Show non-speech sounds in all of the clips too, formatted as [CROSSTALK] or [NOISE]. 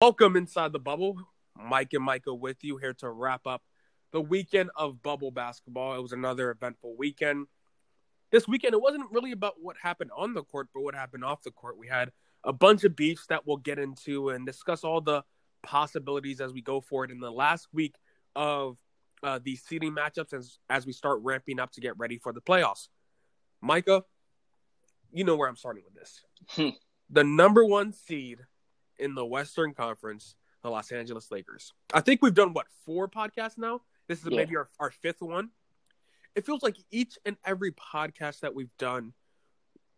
Welcome inside the bubble. Mike and Micah with you here to wrap up the weekend of bubble basketball. It was another eventful weekend. This weekend, it wasn't really about what happened on the court, but what happened off the court. We had a bunch of beefs that we'll get into and discuss all the possibilities as we go forward in the last week of uh, these seeding matchups as, as we start ramping up to get ready for the playoffs. Micah, you know where I'm starting with this. Hmm. the number one seed in the Western Conference, the Los Angeles Lakers. I think we've done what four podcasts now. This is Yeah. maybe our, our fifth one. It feels like each and every podcast that we've done,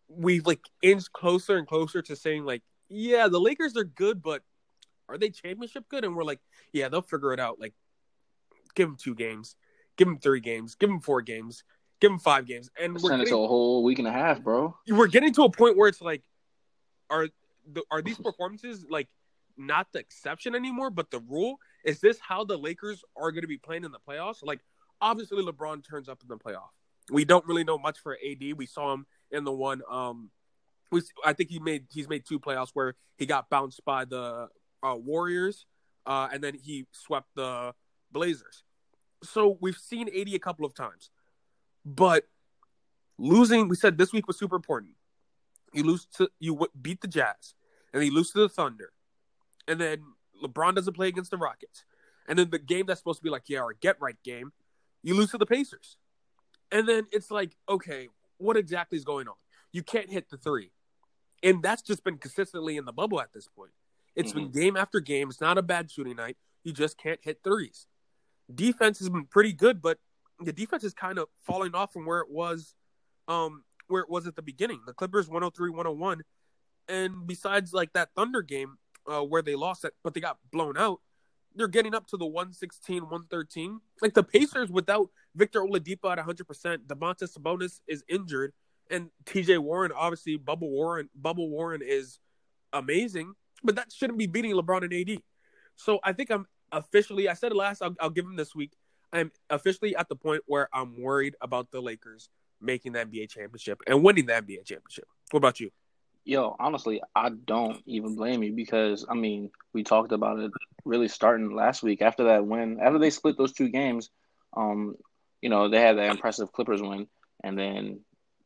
we've like inched closer and closer to saying like, yeah, the Lakers are good, but are they championship good? And we're like, yeah, they'll figure it out. Like, give them two games, give them three games, give them four games, give them five games, and we're Send it getting, to a whole week and a half, bro. we're getting to a point where it's like, are the, are these performances like not the exception anymore, but the rule? Is this how the Lakers are going to be playing in the playoffs? Like, obviously, LeBron turns up in the playoff. We don't really know much for AD. We saw him in the one. Um, we I think he made he's made two playoffs where he got bounced by the uh, Warriors, uh, and then he swept the Blazers. So we've seen AD a couple of times, but losing. We said this week was super important. You lose to you beat the Jazz, and then you lose to the Thunder, and then LeBron doesn't play against the Rockets, and then the game that's supposed to be like yeah our get right game, you lose to the Pacers, and then it's like okay, what exactly is going on? You can't hit the three, and that's just been consistently in the bubble at this point. It's been game after game. It's not a bad shooting night. You just can't hit threes. Defense has been pretty good, but the defense is kind of falling off from where it was um where it was at the beginning. The Clippers 103-101 and besides like that Thunder game uh where they lost it but they got blown out, they're getting up to the 116-113. Like the Pacers without Victor Oladipo at 100%, Domantas Sabonis is injured and TJ Warren obviously Bubble Warren Bubble Warren is amazing, but that shouldn't be beating LeBron and AD. So I think I'm officially I said it last I'll, I'll give him this week. I'm officially at the point where I'm worried about the Lakers making the NBA championship and winning the NBA championship. What about you? Yo, honestly, I don't even blame you because I mean, we talked about it really starting last week after that win. After they split those two games, um, you know, they had that impressive Clippers win, and then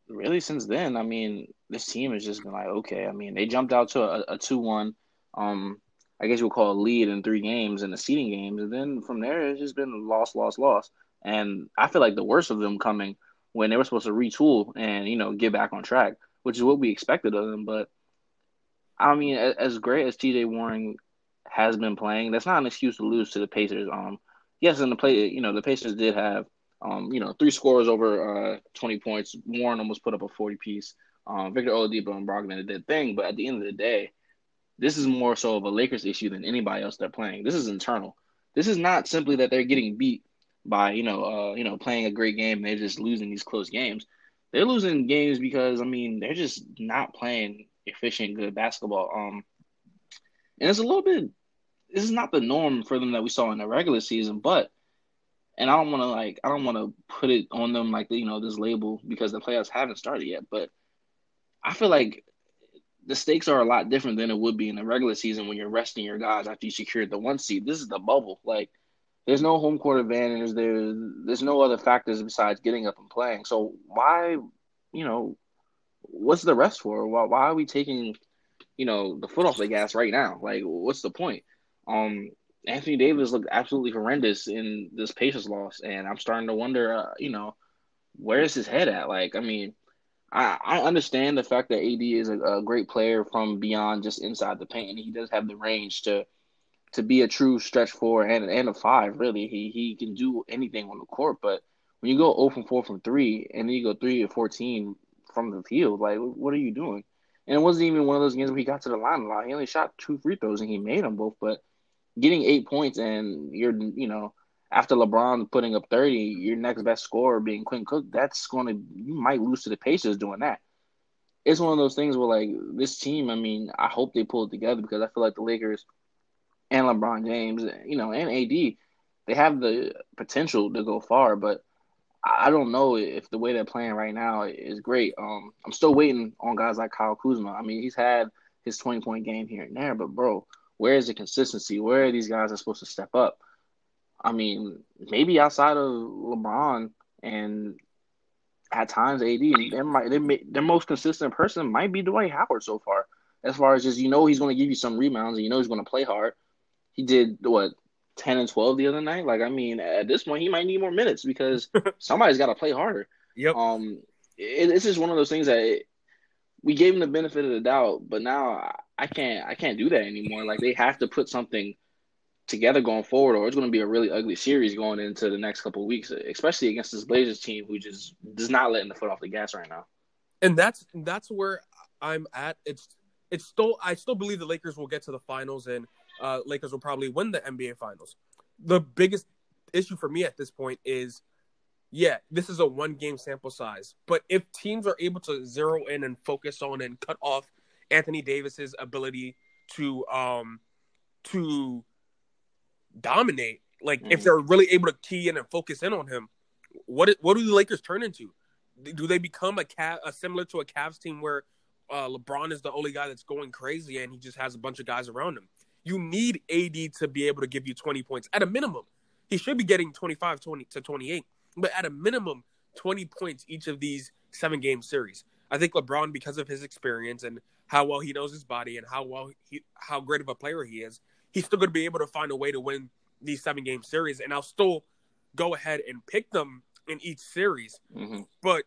really since then, I mean, this team has just been like, okay. I mean, they jumped out to a, a two-one, um, I guess you would call a lead in three games in the seeding games, and then from there it's just been loss, loss, loss. And I feel like the worst of them coming when they were supposed to retool and you know get back on track, which is what we expected of them. But I mean, as great as T.J. Warren has been playing, that's not an excuse to lose to the Pacers. Um, yes, in the play, you know, the Pacers did have um, you know, three scores over uh 20 points. Warren almost put up a 40 piece. Um, Victor Oladipo and Brogdon did their thing, but at the end of the day, this is more so of a Lakers issue than anybody else they're playing. This is internal. This is not simply that they're getting beat by you know uh you know playing a great game and they're just losing these close games. They're losing games because I mean they're just not playing efficient good basketball. Um, and it's a little bit. This is not the norm for them that we saw in the regular season, but and I don't want to like I don't want to put it on them like you know this label because the playoffs haven't started yet, but I feel like the stakes are a lot different than it would be in the regular season when you're resting your guys after you secured the one seed. This is the bubble. Like there's no home court advantage. There's there's no other factors besides getting up and playing. So why, you know, what's the rest for? Why why are we taking, you know, the foot off the gas right now? Like what's the point? Um, Anthony Davis looked absolutely horrendous in this Pacers loss, and I'm starting to wonder, uh, you know, where is his head at? Like, I mean, I, I understand the fact that AD is a, a great player from beyond just inside the paint, and he does have the range to to be a true stretch four and and a five. Really, he he can do anything on the court. But when you go 0 from 4 from three, and then you go three or 14 from the field, like what are you doing? And it wasn't even one of those games where he got to the line a lot. He only shot two free throws and he made them both. But getting eight points and you're you know after LeBron putting up 30, your next best scorer being Quinn Cook, that's going to you might lose to the Pacers doing that. It's one of those things where like this team, I mean, I hope they pull it together because I feel like the Lakers and LeBron James, you know, and AD, they have the potential to go far, but I don't know if the way they're playing right now is great. Um, I'm still waiting on guys like Kyle Kuzma. I mean, he's had his 20 point game here and there, but bro, Where is the consistency? Where are these guys are supposed to step up? I mean, maybe outside of LeBron and at times AD, their might their, their most consistent person might be Dwight Howard so far. As far as just you know, he's going to give you some rebounds and you know he's going to play hard. He did what ten and twelve the other night. Like I mean, at this point, he might need more minutes because [LAUGHS] somebody's got to play harder. Yep. Um, it, it's just one of those things that it, we gave him the benefit of the doubt, but now I can't I can't do that anymore. Like they have to put something together going forward, or it's going to be a really ugly series going into the next couple weeks, especially against this Blazers team who just does not letting the foot off the gas right now. And that's that's where I'm at. It's it's still I still believe the Lakers will get to the finals and uh, Lakers will probably win the NBA finals. The biggest issue for me at this point is yeah, this is a one game sample size. But if teams are able to zero in and focus on and cut off Anthony Davis's ability to um to dominate, like mm-hmm. if they're really able to key in and focus in on him, what what do the Lakers turn into? Do they become a cat a similar to a Cavs team where uh, LeBron is the only guy that's going crazy and he just has a bunch of guys around him? You need AD to be able to give you 20 points at a minimum. He should be getting 25 20 to 28 but at a minimum, 20 points each of these seven game series. I think LeBron, because of his experience and how well he knows his body and how well he, how great of a player he is, he's still going to be able to find a way to win these seven game series. And I'll still go ahead and pick them in each series. Mm-hmm. But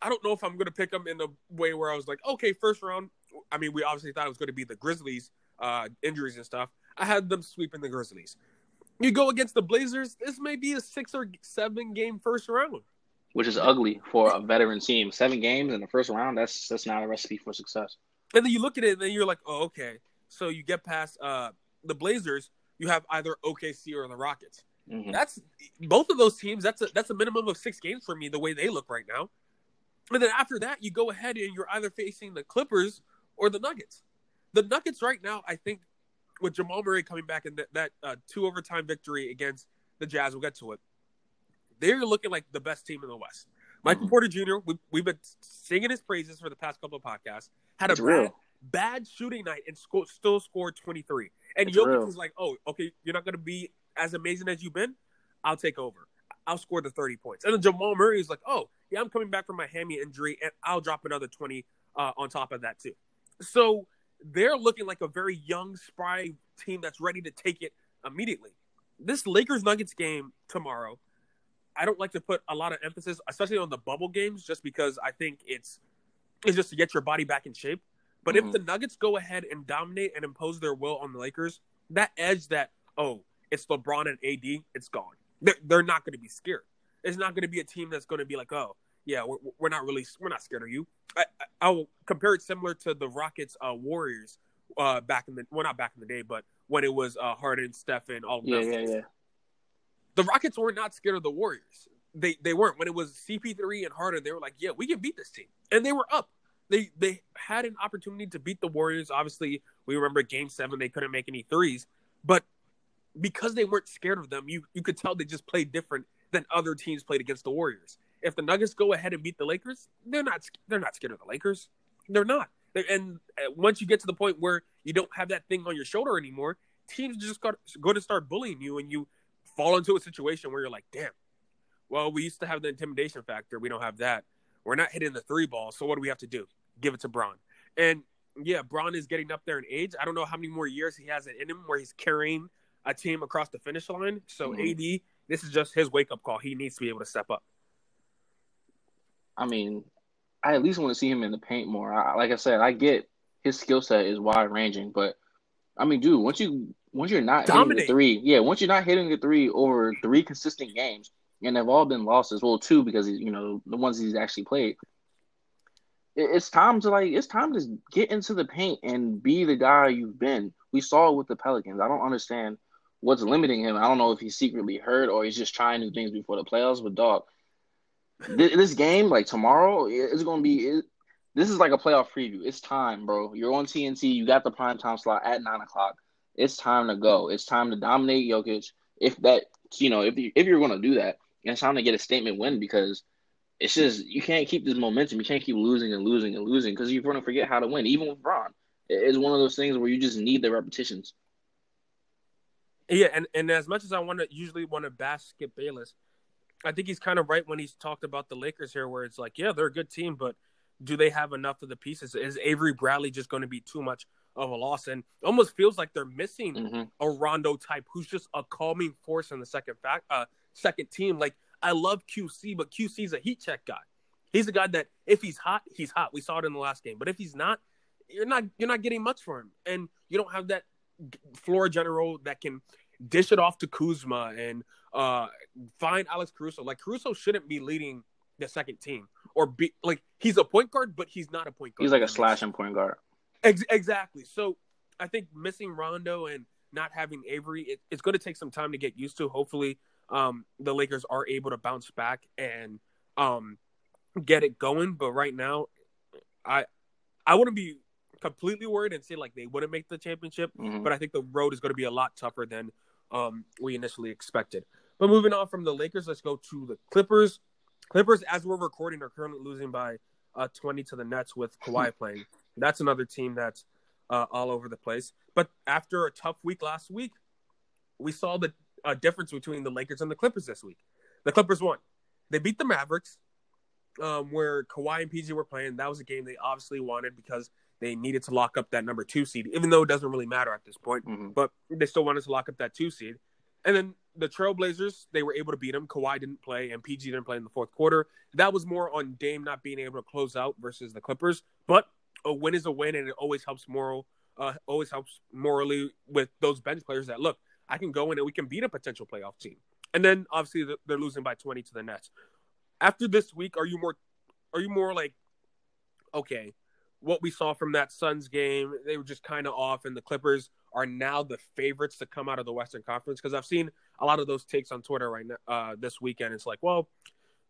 I don't know if I'm going to pick them in the way where I was like, okay, first round. I mean, we obviously thought it was going to be the Grizzlies, uh, injuries and stuff. I had them sweeping the Grizzlies. You go against the Blazers, this may be a six or seven game first round. Which is ugly for a veteran team. Seven games in the first round, that's that's not a recipe for success. And then you look at it and then you're like, oh, okay. So you get past uh, the Blazers, you have either OKC or the Rockets. Mm-hmm. That's both of those teams, that's a that's a minimum of six games for me, the way they look right now. And then after that, you go ahead and you're either facing the Clippers or the Nuggets. The Nuggets right now, I think, with Jamal Murray coming back in that, that uh, two overtime victory against the Jazz, we'll get to it. They're looking like the best team in the West. Michael mm-hmm. Porter Jr., we, we've been singing his praises for the past couple of podcasts, had a bad, bad, shooting night and sco- still scored 23. And it's Jokic real. was like, oh, okay, you're not going to be as amazing as you've been. I'll take over. I'll score the 30 points. And then Jamal Murray is like, oh, yeah, I'm coming back from my hammy injury, and I'll drop another 20 uh, on top of that, too. So they're looking like a very young, spry team that's ready to take it immediately. This Lakers Nuggets game tomorrow, I don't like to put a lot of emphasis, especially on the bubble games, just because I think it's it's just to get your body back in shape. But mm-hmm. if the Nuggets go ahead and dominate and impose their will on the Lakers, that edge that oh, it's LeBron and AD, it's gone. They're, they're not going to be scared. It's not going to be a team that's going to be like, oh, yeah, we're, we're not really we're not scared of you. I, I will compare it similar to the Rockets uh, Warriors uh, back in the well not back in the day, but when it was uh, Harden, Stephen, all of yeah, yeah, yeah. The Rockets were not scared of the Warriors. They they weren't. When it was CP3 and Harden, they were like, yeah, we can beat this team, and they were up. They they had an opportunity to beat the Warriors. Obviously, we remember Game Seven; they couldn't make any threes, but because they weren't scared of them, you you could tell they just played different than other teams played against the Warriors if the Nuggets go ahead and beat the Lakers, they're not they're not scared of the Lakers. They're not. They're, and uh, once you get to the point where you don't have that thing on your shoulder anymore, teams just got going to start bullying you, and you fall into a situation where you're like, damn. Well, we used to have the intimidation factor. We don't have that. We're not hitting the three ball. So what do we have to do? Give it to Bron. And yeah, Bron is getting up there in age. I don't know how many more years he has it in him where he's carrying a team across the finish line. So mm-hmm. AD, this is just his wake up call. He needs to be able to step up. I mean, I at least want to see him in the paint more. I, like I said, I get his skill set is wide ranging, but I mean, dude, once you once you're not Dominate. hitting the three, yeah, once you're not hitting the three over three consistent games, and they've all been losses. Well, two because you know the ones he's actually played. It's time to like it's time to get into the paint and be the guy you've been. We saw it with the Pelicans. I don't understand what's limiting him. I don't know if he's secretly hurt or he's just trying new things before the playoffs. But dog, this game, like tomorrow, it's gonna be. It, this is like a playoff preview. It's time, bro. You're on TNT. You got the prime time slot at nine o'clock. It's time to go. It's time to dominate Jokic. If that, you know, if you, if you're gonna do that, it's time to get a statement win because it's just you can't keep this momentum. You can't keep losing and losing and losing because you're gonna forget how to win. Even with Bron, It's one of those things where you just need the repetitions. Yeah, and, and as much as I want to usually want to bash Skip Bayless, I think he's kind of right when he's talked about the Lakers here, where it's like, yeah, they're a good team, but do they have enough of the pieces? Is Avery Bradley just going to be too much of a loss? And almost feels like they're missing mm-hmm. a Rondo type who's just a calming force in the second fact, uh, second team. Like I love QC, but QC's a heat check guy. He's a guy that if he's hot, he's hot. We saw it in the last game. But if he's not, you're not you're not getting much for him, and you don't have that floor general that can dish it off to Kuzma and uh, find Alex Caruso. Like Caruso shouldn't be leading the second team or be like he's a point guard, but he's not a point guard. He's like a slashing point guard. Ex- exactly. So I think missing Rondo and not having Avery, it, it's going to take some time to get used to. Hopefully, um, the Lakers are able to bounce back and um, get it going. But right now, I I wouldn't be completely worried and say like they wouldn't make the championship. Mm-hmm. But I think the road is going to be a lot tougher than um, we initially expected. But moving on from the Lakers, let's go to the Clippers. Clippers, as we're recording, are currently losing by uh, 20 to the Nets with Kawhi [LAUGHS] playing. That's another team that's uh, all over the place. But after a tough week last week, we saw the uh, difference between the Lakers and the Clippers this week. The Clippers won. They beat the Mavericks, um, where Kawhi and PG were playing. That was a game they obviously wanted because they needed to lock up that number two seed, even though it doesn't really matter at this point. Mm-hmm. But they still wanted to lock up that two seed. And then the Trailblazers, they were able to beat them. Kawhi didn't play, and PG didn't play in the fourth quarter. That was more on Dame not being able to close out versus the Clippers. But a win is a win, and it always helps moral, uh, always helps morally with those bench players that look, I can go in and we can beat a potential playoff team. And then obviously they're losing by twenty to the Nets. After this week, are you more, are you more like, okay, what we saw from that Suns game, they were just kind of off, and the Clippers are now the favorites to come out of the Western Conference because I've seen a lot of those takes on Twitter right now uh, this weekend. It's like, well,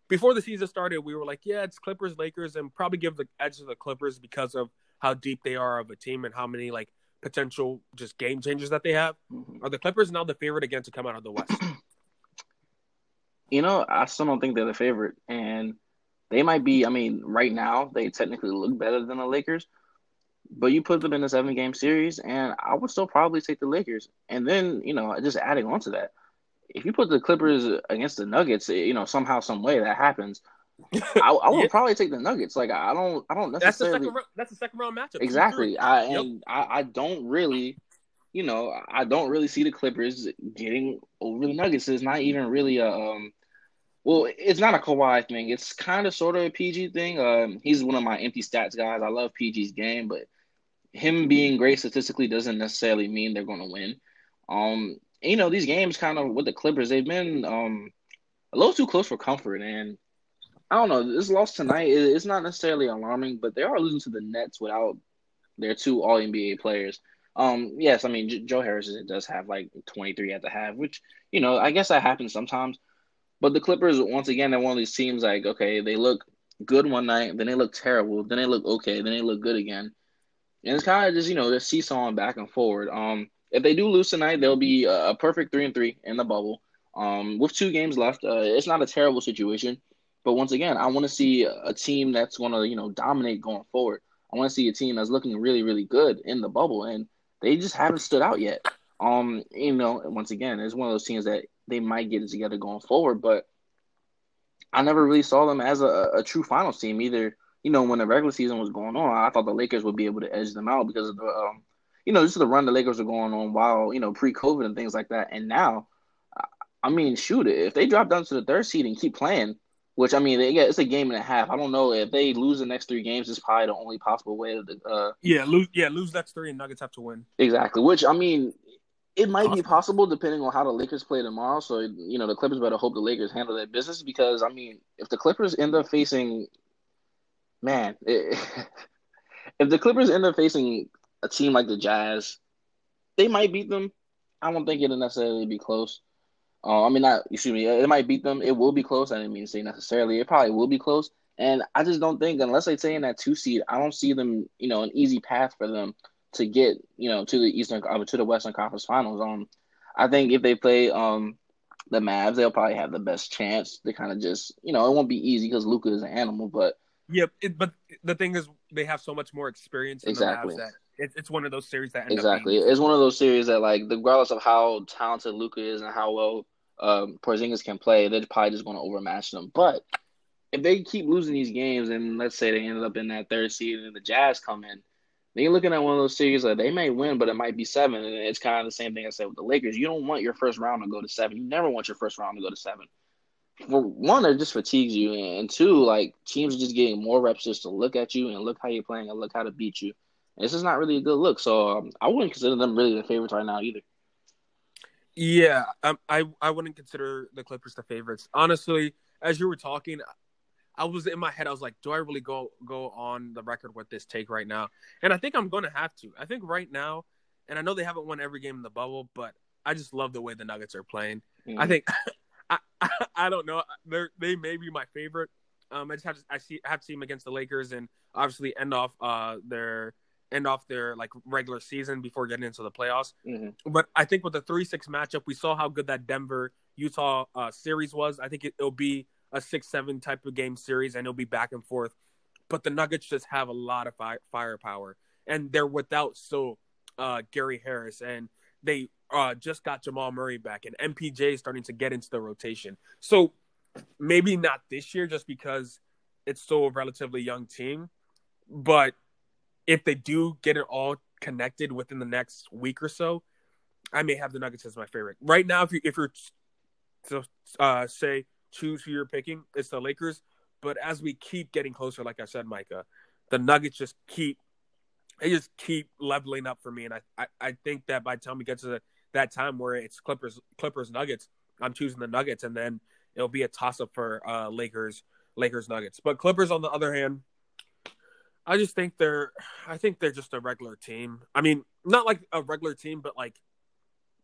before the season started, we were like, yeah, it's Clippers, Lakers, and probably give the edge to the Clippers because of how deep they are of a team and how many like potential just game changers that they have. Mm-hmm. Are the Clippers now the favorite again to come out of the West? [CLEARS THROAT] You know, I still don't think they're the favorite, and they might be. I mean, right now they technically look better than the Lakers, but you put them in a seven game series, and I would still probably take the Lakers. And then, you know, just adding on to that, if you put the Clippers against the Nuggets, you know, somehow, some way that happens, [LAUGHS] I, I would Yeah. probably take the Nuggets. Like I don't, I don't that's the necessarily second. Round, that's the second round matchup. exactly. I Yep. and I, I don't really, you know, I don't really see the Clippers getting over the Nuggets. It's not even really a, um, well, it's not a Kawhi thing. It's kind of sort of a PG thing. Um, he's one of my empty stats guys. I love PG's game, but him being great statistically doesn't necessarily mean they're going to win. Um, you know, these games kind of with the Clippers, they've been um a little too close for comfort, and I don't know. This loss tonight is not necessarily alarming, but they are losing to the Nets without their two All NBA players. Um, yes, I mean Joe Harris does have like 23 at the half, which you know I guess that happens sometimes. But the Clippers, once again, they're one of these teams like okay, they look good one night, then they look terrible, then they look okay, then they look good again, and it's kind of just you know they're seesawing back and forward. Um, if they do lose tonight, they'll be a perfect three and three in the bubble. Um, with two games left, uh, it's not a terrible situation. But once again, I want to see a team that's going to, you know, dominate going forward. I want to see a team that's looking really, really good in the bubble, and they just haven't stood out yet. Um, you know, once again, it's one of those teams that they might get it together going forward, but I never really saw them as a, a true finals team either. You know, when the regular season was going on, I thought the Lakers would be able to edge them out because of the, um, you know, just the run the Lakers are going on while you know pre-COVID and things like that. And now, I- mean, shoot, it. if they drop down to the third seed and keep playing, which I mean, they get it's a game and a half. I don't know if they lose the next three games. It's probably the only possible way to uh, Yeah, lose. Yeah, lose. That's three, and Nuggets have to win. Exactly. Which I mean, it might be Possible. depending on how the Lakers play tomorrow. So you know, the Clippers better hope the Lakers handle that business because I mean, if the Clippers end up facing, man, it, [LAUGHS] if the Clippers end up facing a team like the Jazz, they might beat them. I don't think it'll necessarily be close. Uh, I mean, not excuse me. It might beat them. It will be close. I didn't mean to say necessarily. It probably will be close. And I just don't think unless they stay in that two seed, I don't see them. You know, an easy path for them to get you know to the Eastern uh, to the Western Conference Finals. Um, I think if they play um the Mavs, they'll probably have the best chance to kind of just you know it won't be easy because Luka is an animal, but Yeah, it, but the thing is, they have so much more experience Exactly. the Mavs that it's, it's one of those series that exactly. It's one of those series that like regardless of how talented Luka is and how well um, Porzingis can play, they're probably just going to overmatch them. But if they keep losing these games, and let's say they ended up in that third seed and the Jazz come in, then you're looking at one of those series that they may win, but it might be seven. And it's kind of the same thing I said with the Lakers. You don't want your first round to go to seven. You never want your first round to go to seven. For one, it just fatigues you, and two, like teams are just getting more reps just to look at you and look how you're playing and look how to beat you. And this is not really a good look. So um, I wouldn't consider them really the favorites right now either. Yeah, um, I I wouldn't consider the Clippers the favorites. Honestly, as you were talking, I was in my head. I was like, do I really go go on the record with this take right now? And I think I'm going to have to. I think right now, and I know they haven't won every game in the bubble, but I just love the way the Nuggets are playing. Mm-hmm. I think [LAUGHS] I, I, I don't know. They they may be my favorite. Um, I just have to I see have to see them against the Lakers and obviously end off uh their end off their like regular season before getting into the playoffs. Mm-hmm. But I think with the three six matchup, we saw how good that Denver Utah uh, series was. I think it, will be a six seven type of game series, and it'll be back and forth. But the Nuggets just have a lot of fire, firepower, and they're without so uh, Gary Harris, and they uh, just got Jamal Murray back, and MPJ is starting to get into the rotation. So maybe not this year, just because it's still a relatively young team. But if they do get it all connected within the next week or so, I may have the Nuggets as my favorite. Right now, if you if you're to uh, say choose who you're picking. It's the Lakers. But as we keep getting closer, like I said, Micah, the Nuggets just keep they just keep leveling up for me. And I, I, I think that by the time we get to the, that time where it's Clippers Clippers Nuggets, I'm choosing the Nuggets, and then it'll be a toss up for uh, Lakers Lakers Nuggets. But Clippers, on the other hand, I just think they're I think they're just a regular team. I mean, not like a regular team, but like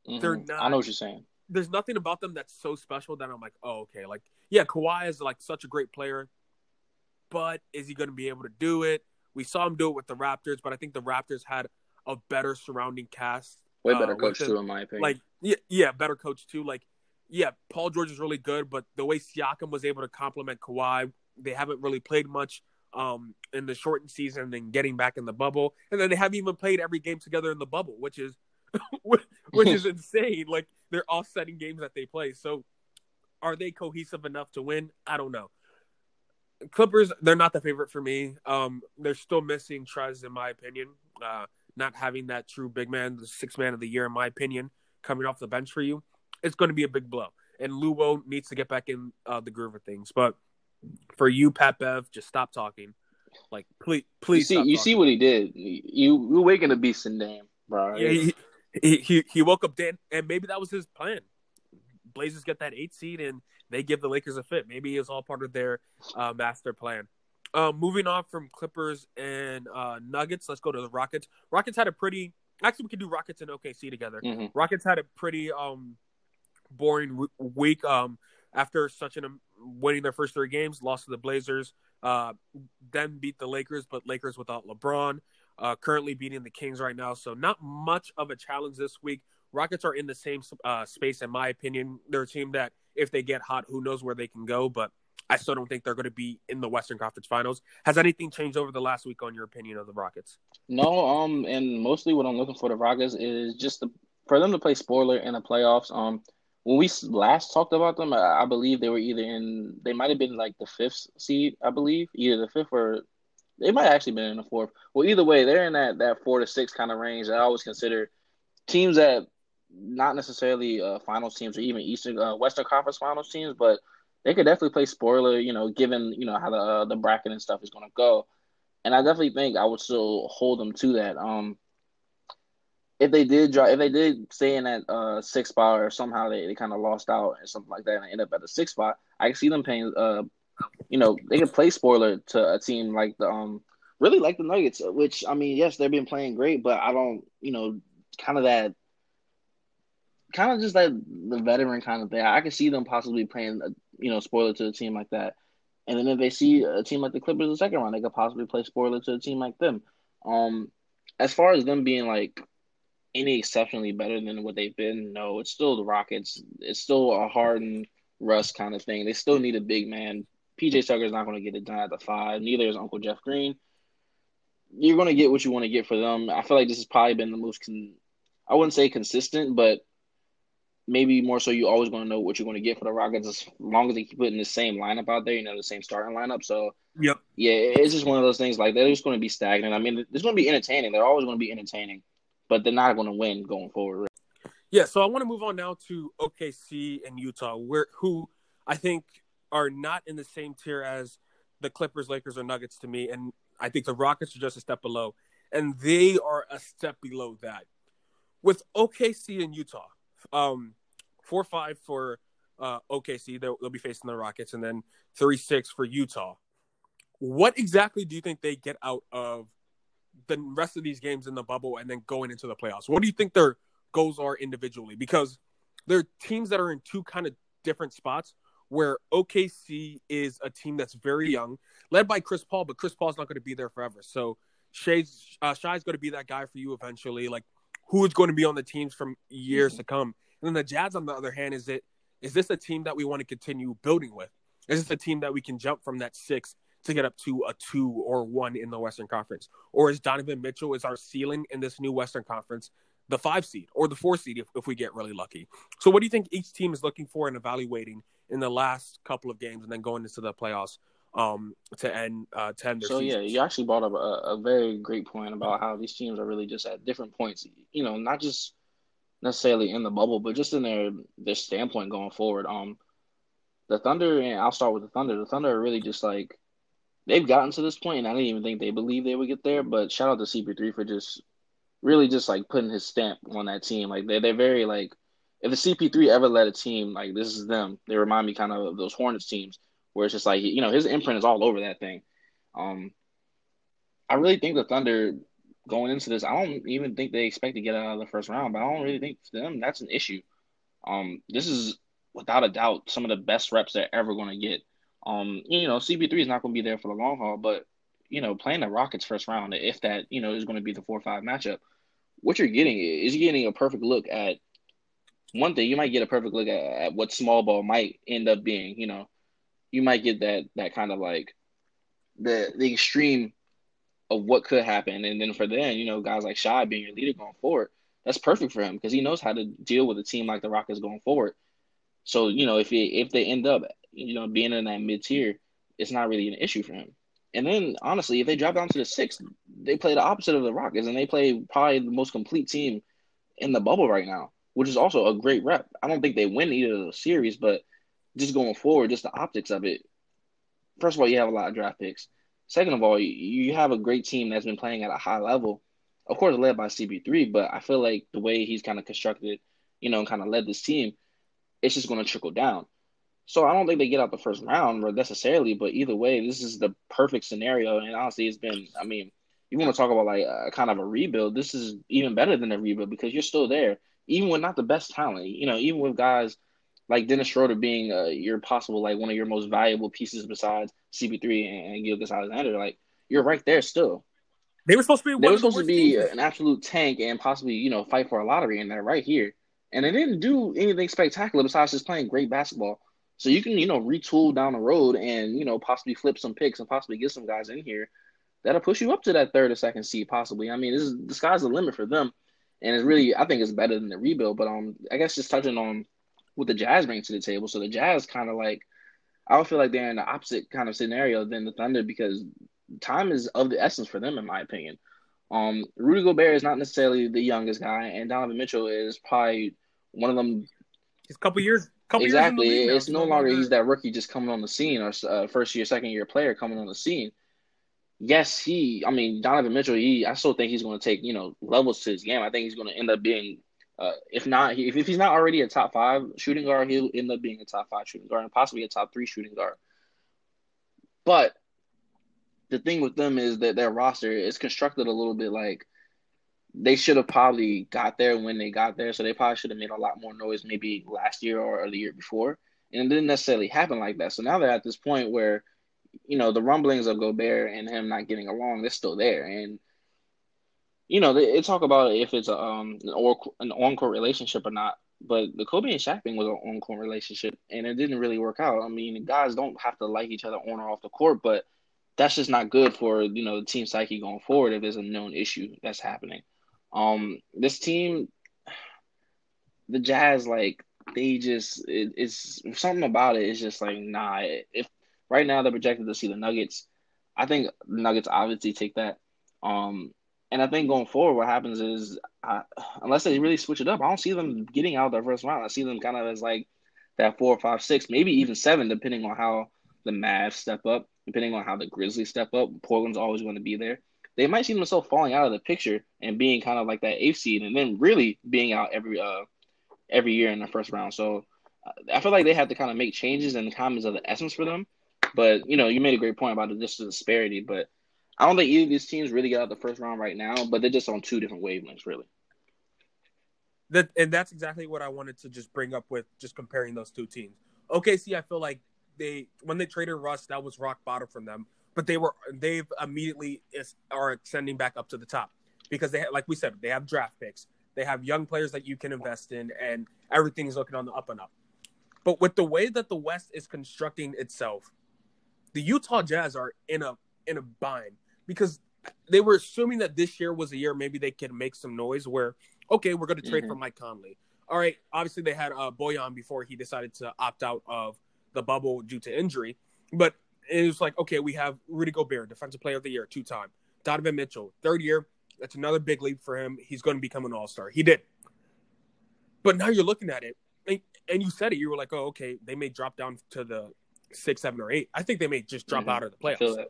mm-hmm. they're not. I know what you're saying there's nothing about them that's so special that I'm like, oh, okay. Like, yeah, Kawhi is like such a great player, but is he going to be able to do it? We saw him do it with the Raptors, but I think the Raptors had a better surrounding cast. Way better uh, coach too, in my opinion. Like, yeah, yeah, better coach too. Like, yeah, Paul George is really good, but the way Siakam was able to complement Kawhi, they haven't really played much um, in the shortened season and getting back in the bubble, and then they haven't even played every game together in the bubble, which is [LAUGHS] which is [LAUGHS] insane. Like they're offsetting games that they play. So are they cohesive enough to win? I don't know. Clippers, they're not the favorite for me. Um, they're still missing Trez, in my opinion. Uh, not having that true big man, the six man of the year, in my opinion, coming off the bench for you, it's going to be a big blow. And Lou needs to get back in uh, the groove of things. But for you, Pat Bev, just stop talking. Like, please, please. You see, you see what he did. You you're waking a beast in Dame, bro. Yeah, he, he, he he woke up dead, and maybe that was his plan. Blazers get that eight seed, and they give the Lakers a fit. Maybe it's all part of their uh, master plan. Uh, moving on from Clippers and uh, Nuggets, let's go to the Rockets. Rockets had a pretty. Actually, we can do Rockets and OKC together. Mm-hmm. Rockets had a pretty um, boring week um, after such an um, winning their first three games, lost to the Blazers, uh, then beat the Lakers, but Lakers without LeBron uh, currently beating the Kings right now. So not much of a challenge this week. Rockets are in the same uh, space, in my opinion. They're a team that, if they get hot, who knows where they can go. But I still don't think they're going to be in the Western Conference Finals. Has anything changed over the last week on your opinion of the Rockets? No, um, and mostly what I'm looking for the Rockets is just the, for them to play spoiler in the playoffs. Um, when we last talked about them, I, I believe they were either in they might have been like the fifth seed, I believe, either the fifth or they might actually been in the fourth. Well, either way, they're in that that four to six kind of range. that I always consider teams that not necessarily uh, finals teams or even Eastern uh, Western Conference Finals teams, but they could definitely play spoiler. You know, given you know how the uh, the bracket and stuff is going to go, and I definitely think I would still hold them to that. Um, if they did draw, if they did stay in that uh six spot or somehow they, they kind of lost out and something like that and end up at the six spot, I can see them paying uh you know, they can play spoiler to a team like the um really like the Nuggets, which I mean, yes, they've been playing great, but I don't, you know, kind of that kind of just like the veteran kind of thing. I can see them possibly playing, a, you know, spoiler to a team like that. And then if they see a team like the Clippers in the second round, they could possibly play spoiler to a team like them. Um, as far as them being like any exceptionally better than what they've been, no, it's still the Rockets. It's still a Harden Russ kind of thing. They still need a big man PJ Tucker is not going to get it done at the five. Neither is Uncle Jeff Green. you're going to get what you want to get for them. I feel like this has probably been the most, con- I wouldn't say consistent, but maybe more so you always going to know what you're going to get for the Rockets as long as they keep putting the same lineup out there, you know, the same starting lineup. So, yep. yeah, it's just one of those things like they're just going to be stagnant. I mean, it's going to be entertaining. They're always going to be entertaining, but they're not going to win going forward. Yeah, so I want to move on now to OKC and Utah, where who I think are not in the same tier as the Clippers, Lakers, or Nuggets to me, and I think the Rockets are just a step below, and they are a step below that. With OKC and Utah, um, four five for uh, OKC, they'll, they'll be facing the Rockets, and then three six for Utah. What exactly do you think they get out of the rest of these games in the bubble, and then going into the playoffs? What do you think their goals are individually? Because they're teams that are in two kind of different spots where OKC is a team that's very young, led by Chris Paul, but Chris Paul's not going to be there forever. So Shai's uh, Shai's going to be that guy for you eventually. Like who is going to be on the teams from years to come? And then the Jazz, on the other hand, is it is this a team that we want to continue building with? Is this a team that we can jump from that six to get up to a two or one in the Western Conference? Or is Donovan Mitchell is our ceiling in this new Western Conference the five seed or the four seed if, if we get really lucky? So what do you think each team is looking for and evaluating in the last couple of games and then going into the playoffs um, to end uh, to end their So seasons. yeah, you actually brought up a, a very great point about how these teams are really just at different points. You know, not just necessarily in the bubble, but just in their their standpoint going forward. Um, the Thunder, and I'll start with the Thunder. The Thunder are really just like they've gotten to this point, and I didn't even think they believed they would get there. But shout out to CP3 for just really just like putting his stamp on that team. Like they they're very like if the CP3 ever led a team, like this is them. They remind me kind of of those Hornets teams where it's just like you know his imprint is all over that thing. Um, I really think the Thunder going into this, I don't even think they expect to get out of the first round, but I don't really think for them that's an issue. Um, this is without a doubt some of the best reps they're ever going to get. Um, you know, CP3 is not going to be there for the long haul, but you know, playing the Rockets first round, if that you know is going to be the four five matchup, what you're getting is you're getting a perfect look at one thing. You might get a perfect look at, at what small ball might end up being. You know, you might get that that kind of like the the extreme of what could happen, and then for then, you know, guys like Shai being your leader going forward, that's perfect for him because he knows how to deal with a team like the Rockets going forward. So you know, if he, if they end up, you know, being in that mid tier, it's not really an issue for him. And then honestly, if they drop down to the sixth, they play the opposite of the Rockets, and they play probably the most complete team in the bubble right now, which is also a great rep. I don't think they win either of those series, but just going forward, just the optics of it. First of all, you have a lot of draft picks. Second of all, you have a great team that's been playing at a high level. Of course, led by CP3, but I feel like the way he's kind of constructed, you know, and kind of led this team, it's just going to trickle down. So I don't think they get out the first round necessarily, but either way, this is the perfect scenario. And honestly, it's been, I mean, you want to talk about like a kind of a rebuild, this is even better than a rebuild because you're still there, even with not the best talent. You know, even with guys like Dennis Schroeder being uh, your possible like one of your most valuable pieces besides CP3 and, and Gilgeous-Alexander, like you're right there still. They were supposed to be. They were supposed to be teams. an absolute tank and possibly you know fight for a lottery, and they're right here. And they didn't do anything spectacular besides just playing great basketball. So you can you know retool down the road and you know possibly flip some picks and possibly get some guys in here that'll push you up to that third or second seed possibly. I mean, this is the sky's the limit for them, and it's really I think it's better than the rebuild. But um, I guess just touching on what the Jazz bring to the table. So the Jazz kind of like I don't feel like they're in the opposite kind of scenario than the Thunder because time is of the essence for them, in my opinion. Um, Rudy Gobert is not necessarily the youngest guy, and Donovan Mitchell is probably one of them. He's a couple years. Couple exactly, it's no longer he's that rookie just coming on the scene or uh, first year, second year player coming on the scene. Yes, he. I mean, Donovan Mitchell. He. I still think he's going to take you know levels to his game. I think he's going to end up being uh, if not, if, if he's not already a top five shooting guard, he'll end up being a top five shooting guard and possibly a top three shooting guard. But the thing with them is that their roster is constructed a little bit like they should have probably got there when they got there. So they probably should have made a lot more noise maybe last year or the year before. And it didn't necessarily happen like that. So now they're at this point where, you know, the rumblings of Gobert and him not getting along, they're still there. And you know, they, they talk about if it's a, um an, or, an on court relationship or not. But the Kobe and Shaq thing was an on court relationship, and it didn't really work out. I mean, guys don't have to like each other on or off the court, but that's just not good for you know the team psyche going forward if there's a known issue that's happening. Um, this team, the Jazz, like they just it, it's something about it. It's just like nah. If right now they're projected to see the Nuggets, I think the Nuggets obviously take that. Um, and I think going forward, what happens is, I, unless they really switch it up, I don't see them getting out of their first round. I see them kind of as like that four, five, six, maybe even seven, depending on how the Mavs step up, depending on how the Grizzlies step up. Portland's always going to be there. They might see themselves falling out of the picture and being kind of like that eighth seed, and then really being out every uh every year in the first round. So I feel like they have to kind of make changes, and time is of the essence for them. But you know, you made a great point about the distance disparity, but I don't think either of these teams really get out the first round right now, but they're just on two different wavelengths, really. That and that's exactly what I wanted to just bring up with just comparing those two teams. OKC, I feel like they when they traded Russ, that was rock bottom from them, but they were they've immediately is, are ascending back up to the top because they like we said they have draft picks, they have young players that you can invest in, and everything is looking on the up and up. But with the way that the West is constructing itself, the Utah Jazz are in a in a bind because they were assuming that this year was a year maybe they could make some noise where okay we're going to trade mm-hmm. for Mike Conley. All right, obviously they had uh, Bojan before he decided to opt out of the bubble due to injury, but it was like okay we have Rudy Gobert, defensive player of the year, two time. Donovan Mitchell, third year. That's another big leap for him. He's going to become an all star. He did. But now you're looking at it, and, and, you said it. You were like, oh, okay, they may drop down to the six, seven, or eight. I think they may just drop mm-hmm. out of the playoffs.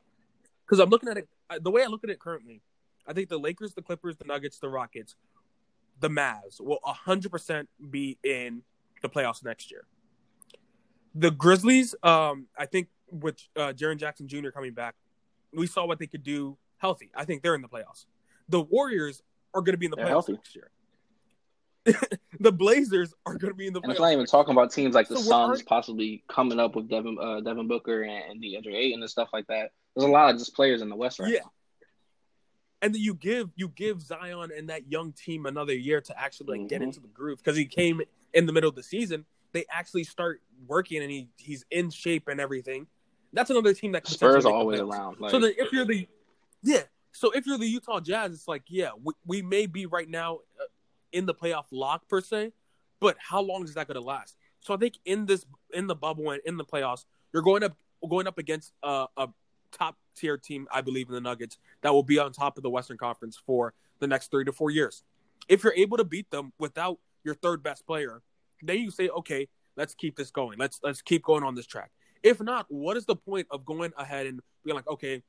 Because I'm looking at it the way I look at it currently, I think the Lakers, the Clippers, the Nuggets, the Rockets, the Mavs will 100% be in the playoffs next year. The Grizzlies, um, I think with uh, Jaren Jackson Jr. coming back, we saw what they could do healthy. I think they're in the playoffs. The Warriors are going to be in the they're playoffs healthy. next year. [LAUGHS] the Blazers are going to be in the. Playoffs. And it's not even talking about teams like the so Suns possibly coming up with Devin uh, Devin Booker and DeAndre Ayton and stuff like that. There's a lot of just players in the West right yeah. now. And then you give you give Zion and that young team another year to actually like mm-hmm. get into the groove because he came in the middle of the season. They actually start working and he he's in shape and everything. That's another team that Spurs are always around. Like... So then if you're the yeah, so if you're the Utah Jazz, it's like yeah, we, we may be right now uh, in the playoff lock per se, but how long is that going to last? So I think in this in the bubble and in the playoffs, you're going up going up against uh, a top tier team, I believe, in the Nuggets that will be on top of the Western Conference for the next three to four years. If you're able to beat them without your third best player, then you say, okay, let's keep this going. Let's let's keep going on this track. If not, what is the point of going ahead and being like, okay,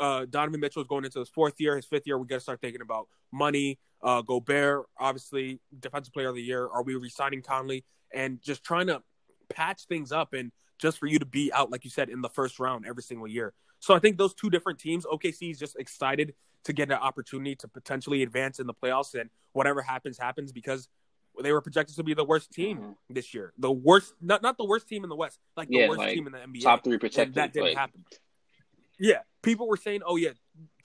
uh, Donovan Mitchell is going into his fourth year, his fifth year. We got to start thinking about money. Uh, Gobert, obviously, defensive player of the year. Are we resigning Conley and just trying to patch things up and just for you to be out, like you said, in the first round every single year? So I think those two different teams, OKC is just excited to get an opportunity to potentially advance in the playoffs, and whatever happens, happens because they were projected to be the worst team mm-hmm. this year. The worst, not not the worst team in the West, like the yeah, worst like team in the NBA. Top three protected. And that didn't like... happen. Yeah, people were saying, "Oh yeah,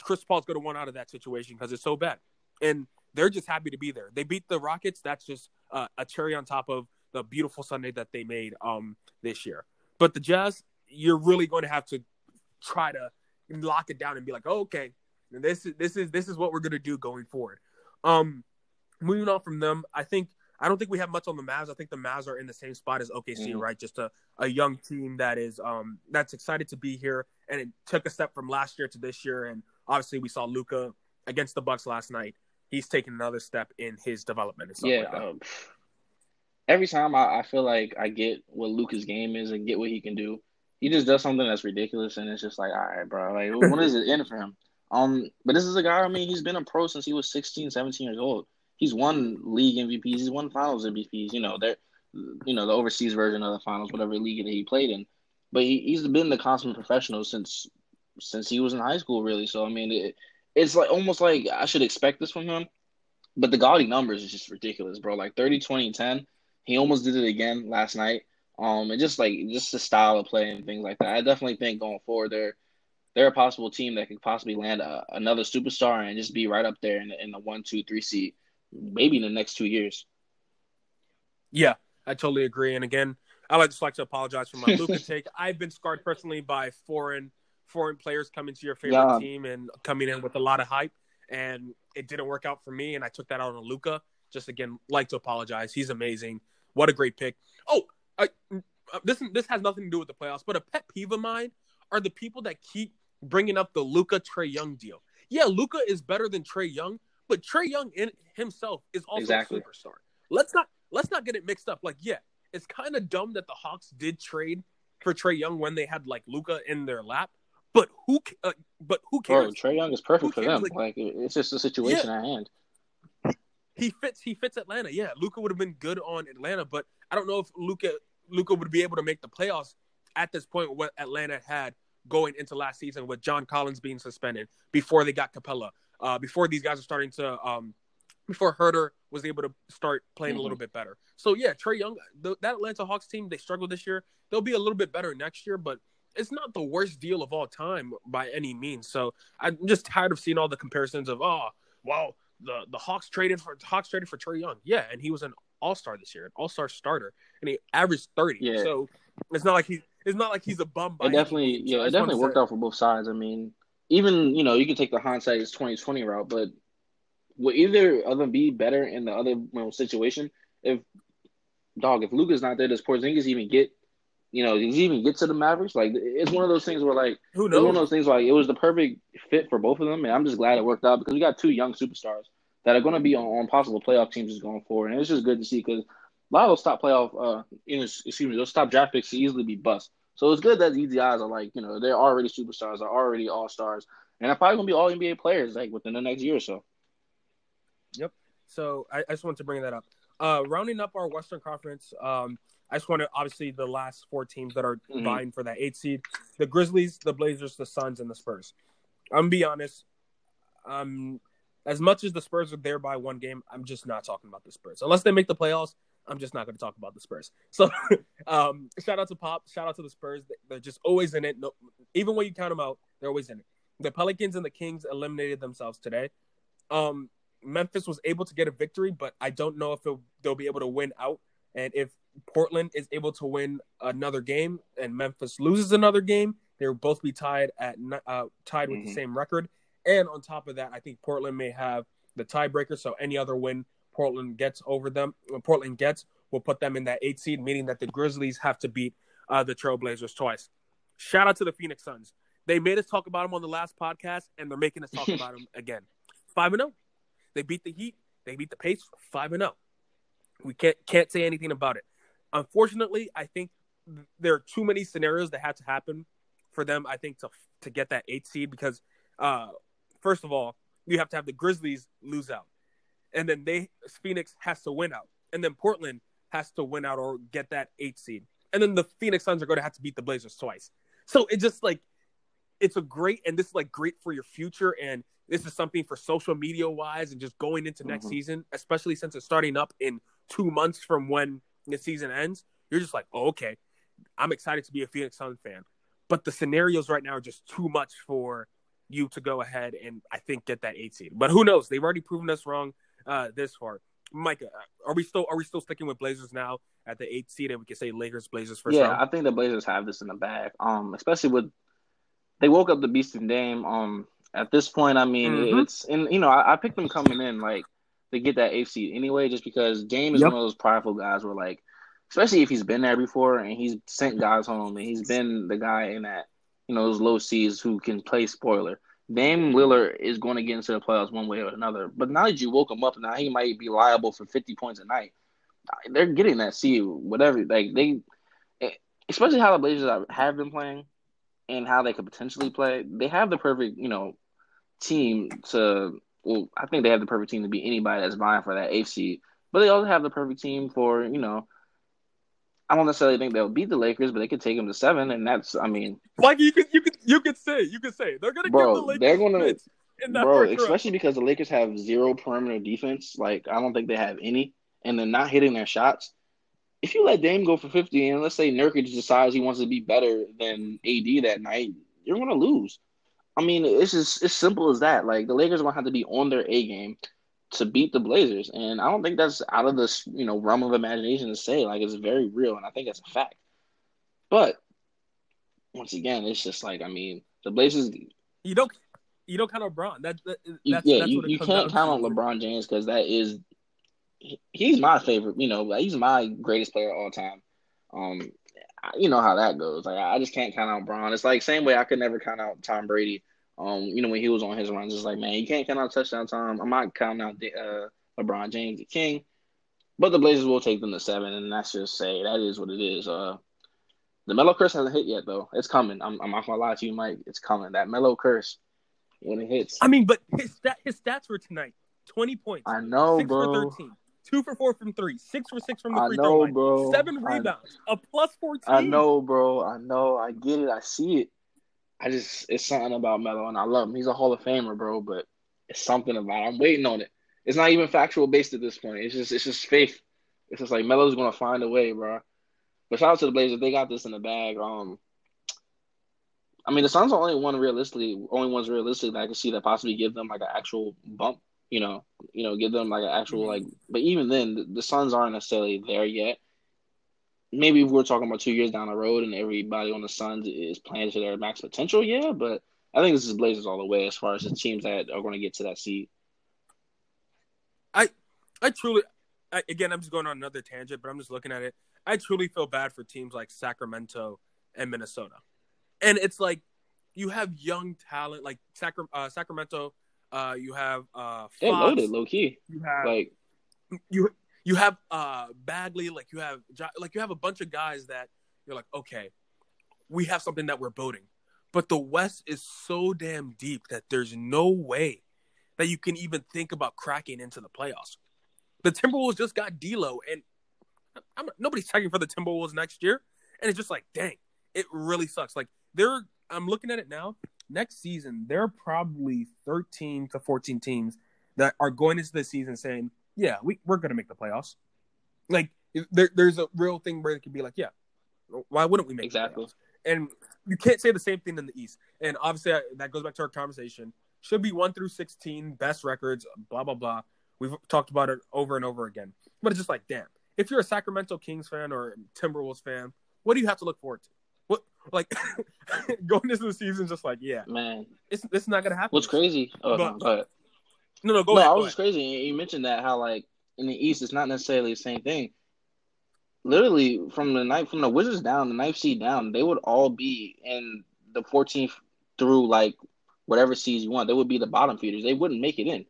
Chris Paul's going to want out of that situation because it's so bad," and they're just happy to be there. They beat the Rockets. That's just uh, a cherry on top of the beautiful sundae that they made um this year. But the Jazz, you're really going to have to try to lock it down and be like, oh, okay, this is this is this is what we're gonna do going forward. Um, moving on from them, I think I don't think we have much on the Mavs. I think the Mavs are in the same spot as OKC, mm. right? Just a, a young team that is um that's excited to be here, and it took a step from last year to this year. And obviously, we saw Luka against the Bucks last night. He's taken another step in his development. yeah. Like um, every time I, I feel like I get what Luka's game is and get what he can do, he just does something that's ridiculous, and it's just like, all right, bro, like [LAUGHS] when is it in for him? Um, but this is a guy. I mean, he's been a pro since he was 16, 17 years old. He's won league MVPs. He's won Finals MVPs. You know, they're, you know, the overseas version of the Finals, whatever league that he played in. But he, he's been the consummate professional since since he was in high school, really. So I mean, it, it's like almost like I should expect this from him. But the gaudy numbers is just ridiculous, bro. Like 30, 20, 10. He almost did it again last night. Um, and just like just the style of play and things like that. I definitely think going forward, they're they're a possible team that could possibly land a, another superstar and just be right up there in the, in the one, two, three seed, maybe in the next two years. Yeah, I totally agree. And again, I would just like to apologize for my [LAUGHS] Luka take. I've been scarred personally by foreign foreign players coming to your favorite yeah. team and coming in with a lot of hype. And it didn't work out for me, and I took that out on Luka. Just again, like to apologize. He's amazing. What a great pick. Oh, I, this this has nothing to do with the playoffs, but a pet peeve of mine are the people that keep bringing up the Luka Trey Young deal. Yeah, Luka is better than Trey Young, but Trae Young in himself is also exactly. a superstar. Let's not let's not get it mixed up. Like, yeah, it's kind of dumb that the Hawks did trade for Trae Young when they had like Luka in their lap. But who? Uh, but who cares? Trae Young is perfect for them. Like, like, it's just a situation yeah. at hand. He fits. He fits Atlanta. Yeah, Luka would have been good on Atlanta, but I don't know if Luka Luka would be able to make the playoffs at this point. What Atlanta had going into last season with John Collins being suspended before they got Capela, uh, before these guys are starting to um, before Huerter was able to start playing mm-hmm. a little bit better. So yeah, Trae Young, the, that Atlanta Hawks team, they struggled this year. They'll be a little bit better next year, but it's not the worst deal of all time by any means. So I'm just tired of seeing all the comparisons of oh, well, the the Hawks traded for Hawks traded for Trae Young, yeah, and he was an All Star this year, an All Star starter, and he averaged thirty. Yeah. So it's not like he it's not like he's a bum. it definitely, yeah, it definitely worked say. out for both sides. I mean, even you know you can take the hindsight is twenty twenty route, but would either of them be better in the other you know, situation? If dog, if Luka's not there, does Porzingis even get? You know, does he even get to the Mavericks? Like, it's one of those things where, like, who knows? One of those things like it was the perfect fit for both of them, and I'm just glad it worked out because we got two young superstars that are going to be on, on possible playoff teams just going forward, and it's just good to see because a lot of those top playoff, uh, excuse me, those top draft picks easily be bust. So it's good that these guys are like, you know, they're already superstars, they're already all stars, and they're probably gonna be all NBA players like within the next year or so. Yep. So I, I just wanted to bring that up. Uh, rounding up our Western Conference, um, I just want to obviously the last four teams that are mm-hmm. vying for that eight seed: the Grizzlies, the Blazers, the Suns, and the Spurs. I'm gonna be honest. Um, as much as the Spurs are there by one game, I'm just not talking about the Spurs unless they make the playoffs. I'm just not going to talk about the Spurs. [LAUGHS] So, um, shout out to Pop. Shout out to the Spurs. They're just always in it. No, even when you count them out, they're always in it. The Pelicans and the Kings eliminated themselves today. Um, Memphis was able to get a victory, but I don't know if they'll be able to win out. And if Portland is able to win another game and Memphis loses another game, they will both be tied at uh, tied with mm-hmm. the same record. And on top of that, I think Portland may have the tiebreaker. So any other win Portland gets over them, Portland gets will put them in that eight seed, meaning that the Grizzlies have to beat uh, the Trailblazers twice. Shout out to the Phoenix Suns. They made us talk about them on the last podcast, and they're making us talk about them [LAUGHS] again. Five and zero. Oh. They beat the Heat. They beat the Pacers five and zero. Oh. We can't can't say anything about it. Unfortunately, I think there are too many scenarios that have to happen for them. I think to to get that eight seed because, uh, first of all, you have to have the Grizzlies lose out, and then they Phoenix has to win out, and then Portland has to win out or get that eight seed, and then the Phoenix Suns are going to have to beat the Blazers twice. So it just like it's a great and this is like great for your future and this is something for social media wise and just going into next mm-hmm. season, especially since it's starting up in two months from when the season ends. You're just like, oh, okay, I'm excited to be a Phoenix Suns fan. But the scenarios right now are just too much for you to go ahead and I think get that eight seed. But who knows? They've already proven us wrong uh, this far. Mike, uh, are we still are we still sticking with Blazers now at the eight seed, and we can say Lakers Blazers first? Yeah, round? I think the Blazers have this in the bag. Um, especially with they woke up the beast in Dame. Um, at this point, I mean, mm-hmm. it's and you know, I, I, picked them coming in like to get that eighth seed anyway, just because Dame is yep. one of those prideful guys where like, especially if he's been there before and he's sent guys home and he's been the guy in that you know those low seeds who can play spoiler. Dame Lillard is going to get into the playoffs one way or another. But now that you woke him up, now he might be liable for fifty points a night. They're getting that seed, whatever. Like they, especially how the Blazers have been playing and how they could potentially play. They have the perfect, you know, team to. Well, I think they have the perfect team to beat anybody that's vying for that eighth seed. But they also have the perfect team for you know. I don't necessarily think they'll beat the Lakers, but they could take them to seven, and that's. I mean, like you could you could you could say you could say they're gonna bro, give the Lakers. They're gonna. Bro, especially because the Lakers have zero perimeter defense. Like I don't think they have any, and they're not hitting their shots. If you let Dame go for fifty, and let's say Nurkic decides he wants to be better than AD that night, you're gonna lose. I mean, it's just as simple as that. Like the Lakers are gonna have to be on their A game to beat the Blazers, and I don't think that's out of this you know realm of imagination to say. Like it's very real, and I think that's a fact. But once again, it's just like I mean, The Blazers. You don't you don't count on LeBron. That, that that's, yeah, that's you, you can't count on LeBron James because that is he's my favorite. You know, like, he's my greatest player of all time. Um, I- you know how that goes. Like I just can't count out Bron. It's like same way I could never count out Tom Brady. Um, you know when he was on his runs, it's like man, you can't count out touchdown time. I'm not counting out the, uh, LeBron James, the king. But the Blazers will take them to seven, and that's just say that is what it is. Uh, the Melo Curse hasn't hit yet though. It's coming. I'm, I'm not gonna lie to you, Mike. It's coming. That Melo Curse when it hits. I mean, but his stat, his stats were tonight: twenty points, I know, six bro. for thirteen, two for four from three, six for six from the I free know, throw line, bro. seven rebounds, a plus fourteen. I know, bro. I know. I get it. I see it. I just it's something about Melo, and I love him. He's a Hall of Famer, bro. But it's something about. It. I'm waiting on it. It's not even factual based at this point. It's just it's just faith. It's just like Melo's gonna find a way, bro. But shout out to the Blazers. They got this in the bag. Um, I mean the Suns are only one realistically, only ones realistic that I can see that possibly give them like an actual bump. You know, you know, give them like an actual Mhm. like. But even then, the, the Suns aren't necessarily there yet maybe if we're talking about two years down the road and everybody on the Suns is playing to their max potential, yeah. But I think this is Blazers all the way as far as the teams that are going to get to that seed. I I truly, I, again, I'm just going on another tangent, but I'm just looking at it. I truly feel bad for teams like Sacramento and Minnesota, and it's like you have young talent like Sacra- uh, Sacramento. Uh, you have uh, They're loaded, low key. You have Like you you have uh Bagley, like you have like you have a bunch of guys that you're like, okay, we have something that we're building. But the West is so damn deep that there's no way that you can even think about cracking into the playoffs. The Timberwolves just got D'Lo, and I'm, nobody's checking for the Timberwolves next year. And it's just like, dang, it really sucks. Like they're, I'm looking at it now. Next season, there are probably 13 to 14 teams that are going into the season saying, yeah, we, we're going to make the playoffs. Like, there, there's a real thing where it could be like, yeah, why wouldn't we make Exactly. And you can't say the same thing in the East. And obviously, I, that goes back to our conversation. Should be 1 through 16, best records, blah, blah, blah. We've talked about it over and over again. But it's just like, damn, if you're a Sacramento Kings fan or Timberwolves fan, what do you have to look forward to? What, like, [LAUGHS] going into the season, just like, yeah, man, it's, is not going to happen. what's crazy? Oh, But- no, go ahead. No, no, go no, ahead. I was just crazy. You mentioned that how like in the East, it's not necessarily the same thing. Literally, from the night from the Wizards down, the ninth seed down, they would all be in the 14th through like whatever seeds you want. They would be the bottom feeders. They wouldn't make it in.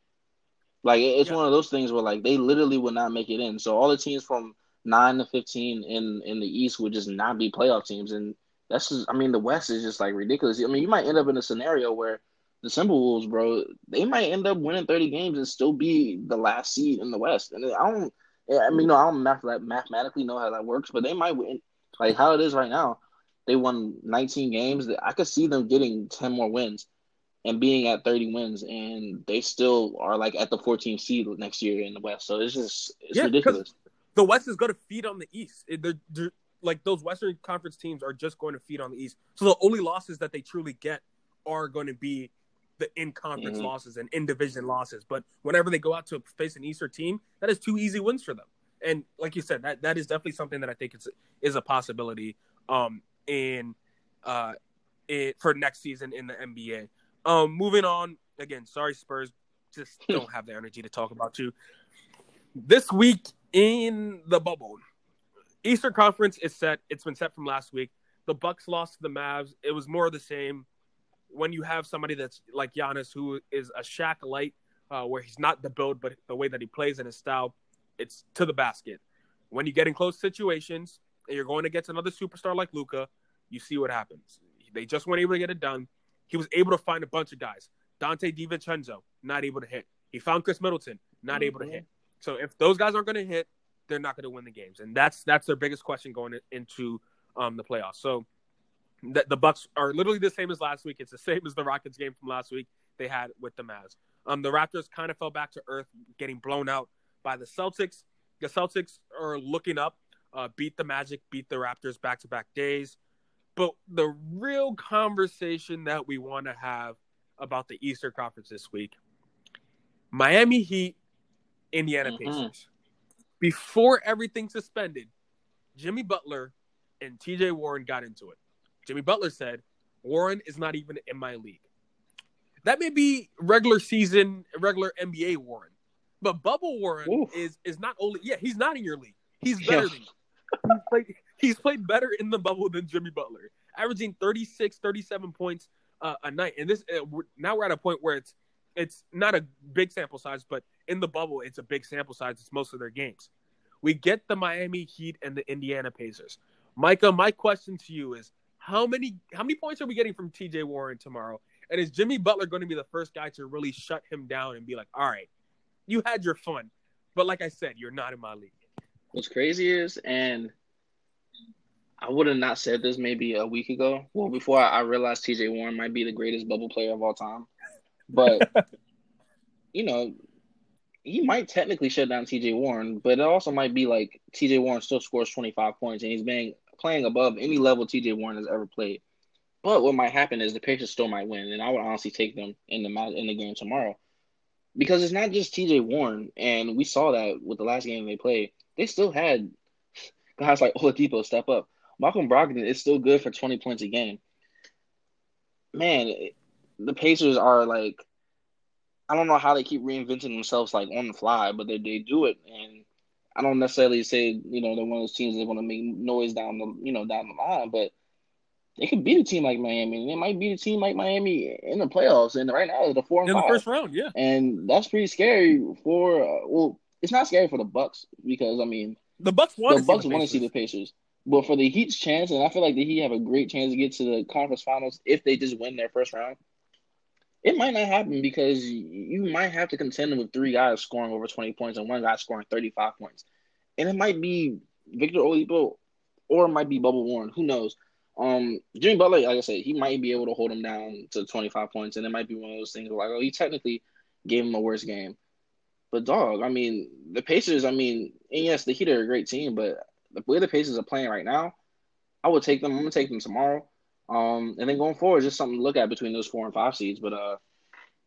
Like it's Yeah. one of those things where like they literally would not make it in. So all the teams from nine to 15 in in the East would just not be playoff teams, and that's just. I mean, the West is just like ridiculous. I mean, you might end up in a scenario where the Timberwolves, bro, they might end up winning 30 games and still be the last seed in the West. And I don't, I mean, you know, I don't math- mathematically know how that works, but they might win. Like how it is right now, they won 19 games. I could see them getting 10 more wins and being at 30 wins, and they still are like at the 14th seed next year in the West. So it's just, it's Yeah, ridiculous. the West is going to feed on the East. They're, they're- like those Western Conference teams are just going to feed on the East. So the only losses that they truly get are going to be the in conference Mhm. losses and in division losses. But whenever they go out to face an Eastern team, that is two easy wins for them. And like you said, that that is definitely something that I think is is a possibility um in uh it, for next season in the NBA. Um moving on again, sorry Spurs just [LAUGHS] don't have the energy to talk about you. This week in the bubble, Eastern Conference is set. It's been set from last week. The Bucks lost to the Mavs. It was more of the same. When you have somebody that's like Giannis, who is a Shaq light, uh, where he's not the build, but the way that he plays and his style, it's to the basket. When you get in close situations and you're going against another superstar like Luka, you see what happens. They just weren't able to get it done. He was able to find a bunch of guys. Donte DiVincenzo, not able to hit. He found Khris Middleton, not able to Mhm. hit. So if those guys aren't going to hit, they're not going to win the games, and that's that's their biggest question going into um, the playoffs. So the, the Bucks are literally the same as last week. It's the same as the Rockets game from last week they had with the Mavs. Um, the Raptors kind of fell back to earth, getting blown out by the Celtics. The Celtics are looking up, uh, beat the Magic, beat the Raptors back to back days. But the real conversation that we want to have about the Eastern Conference this week Miami Heat, Indiana Mhm. Pacers. Before everything suspended, Jimmy Butler and TJ Warren got into it. Jimmy Butler said, Warren is not even in my league. That may be regular season, regular NBA Warren, but Bubble Warren Oof. is is not only yeah he's not in your league. He's better Yeah. than you. He's played, he's played better in the bubble than Jimmy Butler, averaging 36, 37 points uh, a night. And this uh, we're, now we're at a point where it's it's not a big sample size, but in the bubble it's a big sample size. It's most of their games. We get the Miami Heat and the Indiana Pacers. Micah, my question to you is how many how many points are we getting from TJ Warren tomorrow? And is Jimmy Butler going to be the first guy to really shut him down and be like, "All right, you had your fun, but like I said, you're not in my league." What's crazy is, and I would have not said this maybe a week ago. Well, before I, I realized TJ Warren might be the greatest bubble player of all time. But, [LAUGHS] you know, he might technically shut down TJ Warren, but it also might be like TJ Warren still scores 25 points and he's been playing above any level TJ Warren has ever played. But what might happen is the Pacers still might win, and I would honestly take them in the in the game tomorrow. Because it's not just TJ Warren, and we saw that with the last game they played. They still had [LAUGHS] guys like Oladipo step up. Malcolm Brogdon is still good for 20 points a game. Man, the Pacers are like, I don't know how they keep reinventing themselves like on the fly, but they, they do it. And I don't necessarily say, you know, they're one of those teams that want to make noise down the, you know, down the line, but they could beat a team like Miami. And they might beat a team like Miami in the playoffs. And right now, they're the four In the first round, yeah. and that's pretty scary for uh, well it's not scary for the bucks because i mean The Bucks want the to bucks see the want to see the Pacers. pacers but for the heat's chance and i feel like the heat have a great chance to get to the conference finals if they just win their first round it might not happen because you might have to contend with three guys scoring over 20 points and one guy scoring 35 points and it might be victor oladipo or it might be bubble warren who knows um, Jimmy Butler, like I said, he might be able to hold him down to 25 points, and it might be one of those things where, like, oh, he technically gave him a worse game. But dog, I mean, the Pacers, I mean, and yes, the Heat are a great team, but the way the Pacers are playing right now, I would take them. I'm gonna take them tomorrow. Um, and then going forward, just something to look at between those four and five seeds. But uh,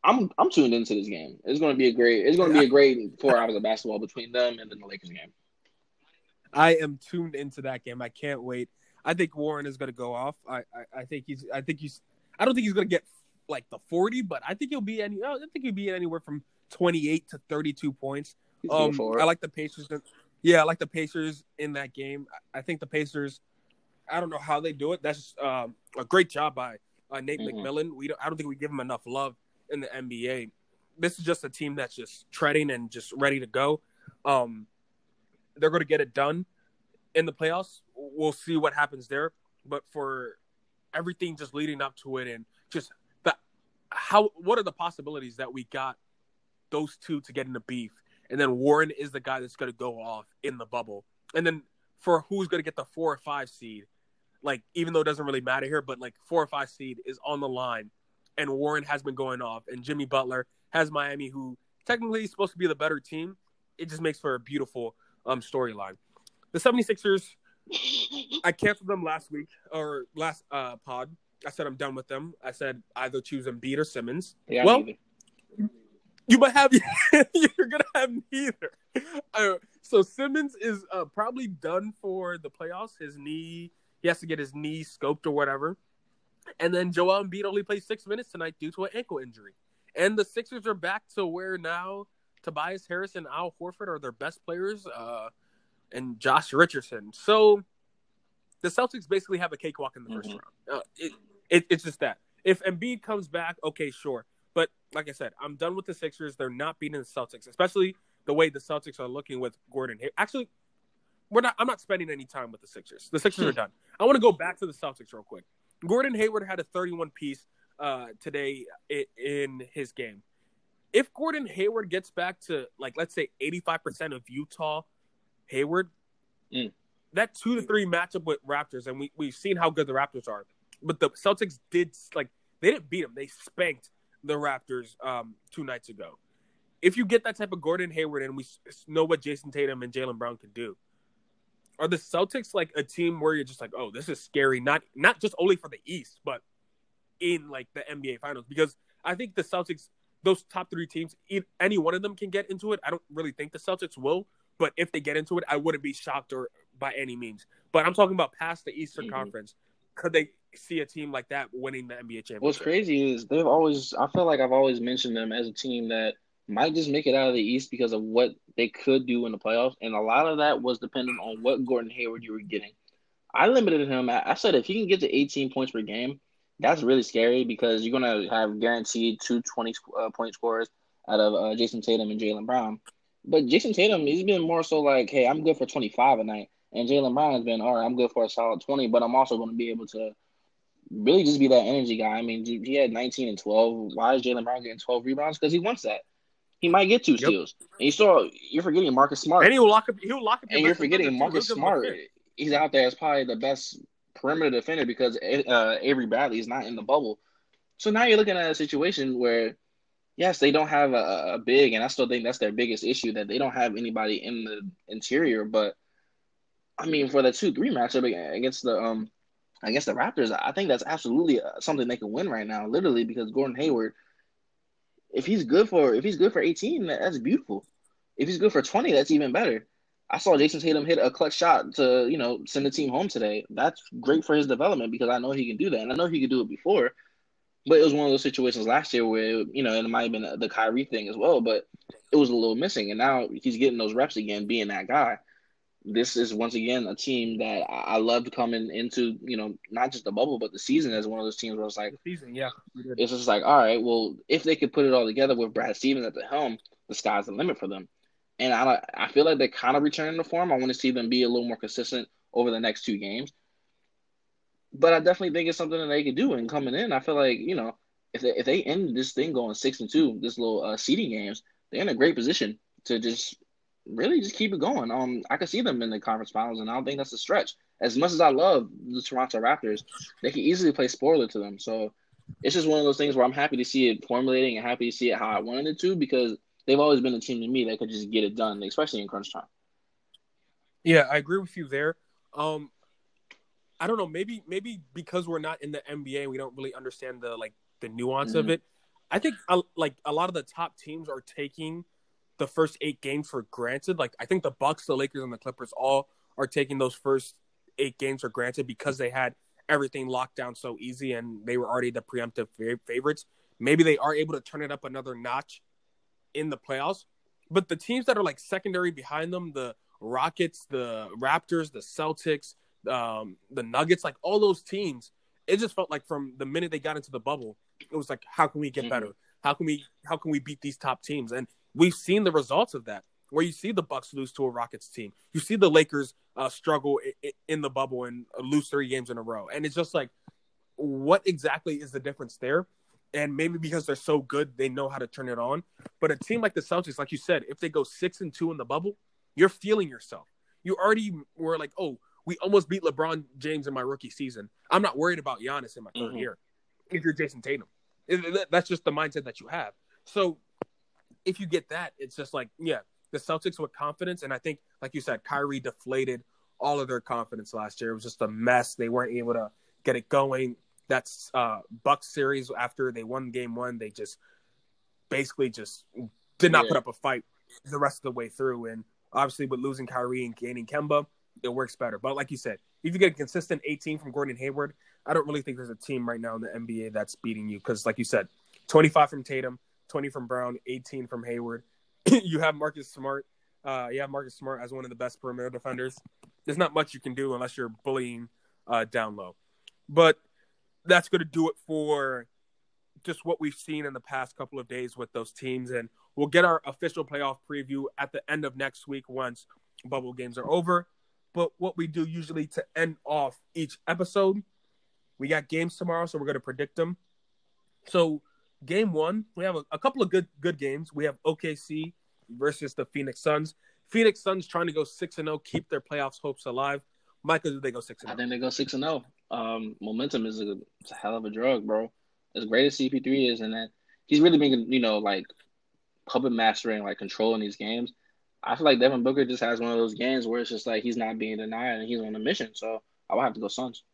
I'm I'm tuned into this game. It's gonna be a great. It's gonna be a great four hours of basketball between them and then the Lakers game. I am tuned into that game. I can't wait. I think Warren is going to go off. I, I, I think he's. I think he's. I don't think he's going to get like the forty, but I think he'll be any. I think he'll be anywhere from twenty eight to thirty two points. Um. I like the Pacers. Yeah, I like the Pacers in that game. I think the Pacers. I don't know how they do it. That's just, um, a great job by uh, Nate Mhm. McMillan. We don't, I don't think we give him enough love in the NBA. This is just a team that's just treading and just ready to go. Um, they're going to get it done in the playoffs. We'll see what happens there. But for everything just leading up to it and just the how what are the possibilities that we got those two to get in the beef and then Warren is the guy that's going to go off in the bubble. And then for who's going to get the 4 or 5 seed, like even though it doesn't really matter here, but like 4 or 5 seed is on the line and Warren has been going off and Jimmy Butler has Miami who technically is supposed to be the better team. It just makes for a beautiful um storyline. The 76ers I canceled them last week or last uh pod. I said I'm done with them. I said either choose Embiid or Simmons. Yeah, well, you might have [LAUGHS] you're gonna have neither. Uh, so Simmons is uh, probably done for the playoffs. His knee, he has to get his knee scoped or whatever. And then Joel Embiid only plays six minutes tonight due to an ankle injury. And the Sixers are back to where now Tobias Harris and Al Horford are their best players, uh, and Josh Richardson. So the Celtics basically have a cakewalk in the 1st Mhm. round. Uh, it, it, it's just that. If Embiid comes back, okay, sure. But like I said, I'm done with the Sixers. They're not beating the Celtics, especially the way the Celtics are looking with Gordon. Actually, we're not. I'm not spending any time with the Sixers. The Sixers are done. I want to go back to the Celtics real quick. Gordon Hayward had a 31 piece uh, today in his game. If Gordon Hayward gets back to like let's say 85% of Utah Hayward, Mm. that two to three matchup with Raptors, and we we've seen how good the Raptors are. But the Celtics did like they didn't beat them; they spanked the Raptors um, two nights ago. If you get that type of Gordon Hayward, and we know what Jayson Tatum and Jaylen Brown can do, are the Celtics like a team where you're just like, oh, this is scary? Not not just only for the East, but in like the NBA Finals because I think the Celtics, those top three teams, any one of them can get into it. I don't really think the Celtics will, but if they get into it, I wouldn't be shocked or by any means. But I'm talking about past the Eastern Mhm. Conference. Could they see a team like that winning the NBA championship. What's crazy is they've always. I feel like I've always mentioned them as a team that might just make it out of the East because of what they could do in the playoffs, and a lot of that was dependent on what Gordon Hayward you were getting. I limited him. I said if he can get to 18 points per game, that's really scary because you're gonna have guaranteed two 20 uh, point scorers out of uh, Jayson Tatum and Jaylen Brown. But Jayson Tatum, he's been more so like, hey, I'm good for 25 a night. And Jaylen Brown has been, all right, I'm good for a solid 20, but I'm also going to be able to really just be that energy guy. I mean, he had 19 and 12. Why is Jaylen Brown getting 12 rebounds? Because he wants that. He might get two yep. steals. And you saw, you're forgetting Marcus Smart. And he'll lock up. He'll lock up. And you're forgetting Marcus Smart. He's out there as probably the best perimeter defender because uh, Avery Bradley is not in the bubble. So now you're looking at a situation where yes, they don't have a, a, big, and I still think that's their biggest issue that they don't have anybody in the interior. But I mean, for the two three matchup against the um against the Raptors, I think that's absolutely uh, something they can win right now, literally because Gordon Hayward, if he's good for if he's good for eighteen, that's beautiful. If he's good for twenty, that's even better. I saw Jayson Tatum hit a clutch shot to you know send the team home today. That's great for his development because I know he can do that, and I know he could do it before. But it was one of those situations last year where you know, and it might have been the Kyrie thing as well, but it was a little missing. And now he's getting those reps again, being that guy. This is once again a team that I loved coming into, you know, not just the bubble, but the season as one of those teams where it's like, the season, yeah, it's just like, all right, well, if they could put it all together with Brad Stevens at the helm, the sky's the limit for them. And I, I feel like they're kind of returning to form. I want to see them be a little more consistent over the next two games but I definitely think it's something that they could do. And coming in, I feel like you know if they, if they end this thing going six and two, this little uh, seeding games, they're in a great position to just really just keep it going. Um, I could see them in the conference finals, and I don't think that's a stretch. As much as I love the Toronto Raptors, they can easily play spoiler to them. So it's just one of those things where I'm happy to see it formulating and happy to see it how I wanted it to because they've always been a team to me that could just get it done, especially in crunch time. Yeah, I agree with you there. Um, I don't know. Maybe maybe because we're not in the NBA, we don't really understand the like the nuance mm-hmm. of it. I think uh, like a lot of the top teams are taking the first eight games for granted. Like I think the Bucks, the Lakers, and the Clippers all are taking those first eight games for granted because they had everything locked down so easy and they were already the preemptive favorites. Maybe they are able to turn it up another notch in the playoffs. But the teams that are like secondary behind them, the Rockets, the Raptors, the Celtics, um, the Nuggets, like all those teams, it just felt like from the minute they got into the bubble, it was like, how can we get mm-hmm. better? How can we how can we beat these top teams? And we've seen the results of that. Where you see the Bucks lose to a Rockets team, you see the Lakers uh, struggle in, in the bubble and lose three games in a row, and it's just like, what exactly is the difference there? And maybe because they're so good, they know how to turn it on. But a team like the Celtics, like you said, if they go six and two in the bubble, you're feeling yourself. You already were like, oh, we almost beat LeBron James in my rookie season. I'm not worried about Giannis in my 3rd mm-hmm. year. If you're Jayson Tatum, that's just the mindset that you have. So if you get that, it's just like, yeah, the Celtics with confidence, and I think, like you said, Kyrie deflated all of their confidence last year. It was just a mess. They weren't able to get it going. That's uh Bucks series after they won game one, they just basically just did not yeah. put up a fight the rest of the way through. And obviously with losing Kyrie and gaining Kemba, it works better. But like you said, if you get a consistent 18 from Gordon Hayward, I don't really think there's a team right now in the NBA that's beating you because, like you said, 25 from Tatum, 20 from Brown, 18 from Hayward. [CLEARS THROAT] you have Marcus Smart. Uh, you have Marcus Smart as one of the best perimeter defenders. There's not much you can do unless you're bullying uh, down low. But that's going to do it for just what we've seen in the past couple of days with those teams. And we'll get our official playoff preview at the end of next week once bubble games are over. But what we do usually to end off each episode, we got games tomorrow, so we're going to predict them. So, game one, we have a, a couple of good good games. We have OKC versus the Phoenix Suns. Phoenix Suns trying to go six and zero, oh, keep their playoffs hopes alive. Michael, do they go six and zero? I think they go six and zero. Oh. Um, momentum is a, a, hell of a drug, bro. As great as CP3 is, and that he's really been, you know, like puppet mastering, like controlling these games. I feel like Devin Booker just has one of those games where it's just like he's not being denied and he's on a mission. So I will have to go Suns.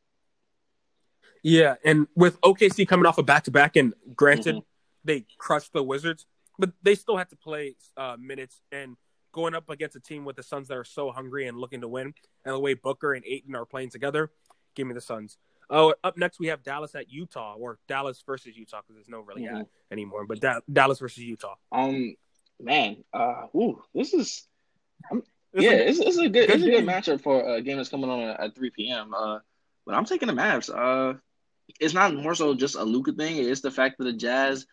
Yeah, and with OKC coming off a back to back, and granted mm-hmm. they crushed the Wizards, but they still had to play uh, minutes and going up against a team with the Suns that are so hungry and looking to win, and the way Booker and Ayton are playing together, give me the Suns. Oh, up next we have Dallas at Utah, or Dallas versus Utah because there's no really mm-hmm. anymore. But da- Dallas versus Utah. Um, man, uh, ooh, this is, yeah, a, it's, it's, a good, good it's a good matchup for a game that's coming on at 3 p.m. Uh, but I'm taking the Mavs. Uh, it's not more so just a Luka thing. It's the fact that the Jazz,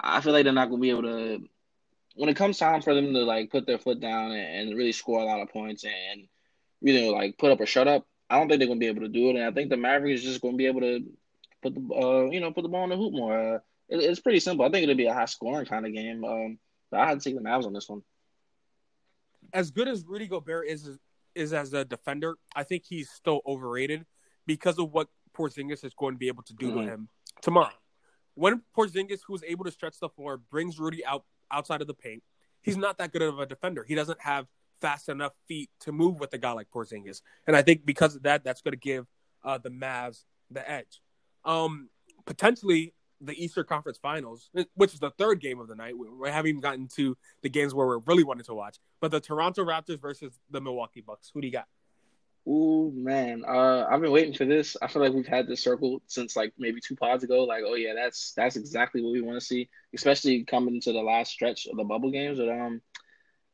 I feel like they're not gonna be able to. When it comes time for them to like put their foot down and, really score a lot of points and really like put up or shut up, I don't think they're gonna be able to do it. And I think the Mavericks is just gonna be able to put the uh, you know put the ball in the hoop more. Uh, it, it's pretty simple. I think it'll be a high scoring kind of game. Um, but I had to take the Mavs on this one. As good as Rudy Gobert is is as a defender, I think he's still overrated because of what Porzingis is going to be able to do mm-hmm. to him tomorrow. When Porzingis, who's able to stretch the floor, brings Rudy out outside of the paint, he's not that good of a defender. He doesn't have fast enough feet to move with a guy like Porzingis, and I think because of that, that's going to give uh, the Mavs the edge. Um, potentially the Eastern Conference Finals, which is the third game of the night. We haven't even gotten to the games where we're really wanting to watch, but the Toronto Raptors versus the Milwaukee Bucks. Who do you got? Oh man, uh, I've been waiting for this. I feel like we've had this circle since like maybe two pods ago. Like, oh yeah, that's that's exactly what we want to see, especially coming into the last stretch of the bubble games. But um,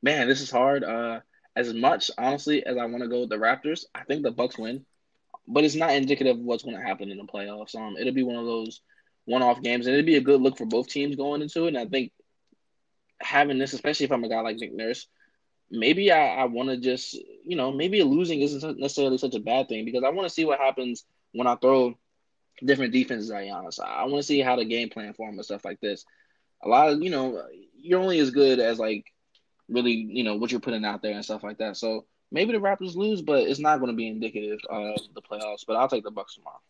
man, this is hard. Uh, as much honestly as I want to go with the Raptors, I think the Bucks win, but it's not indicative of what's going to happen in the playoffs. Um, it'll be one of those one-off games, and it'd be a good look for both teams going into it. And I think having this, especially if I'm a guy like Nick Nurse maybe I, I want to just, you know, maybe losing isn't necessarily such a bad thing because I want to see what happens when I throw different defenses at Giannis. I, I want to see how the game plan for him and stuff like this. A lot of, you know, you're only as good as like really, you know, what you're putting out there and stuff like that. So maybe the Raptors lose, but it's not going to be indicative of the playoffs. But I'll take the Bucks tomorrow.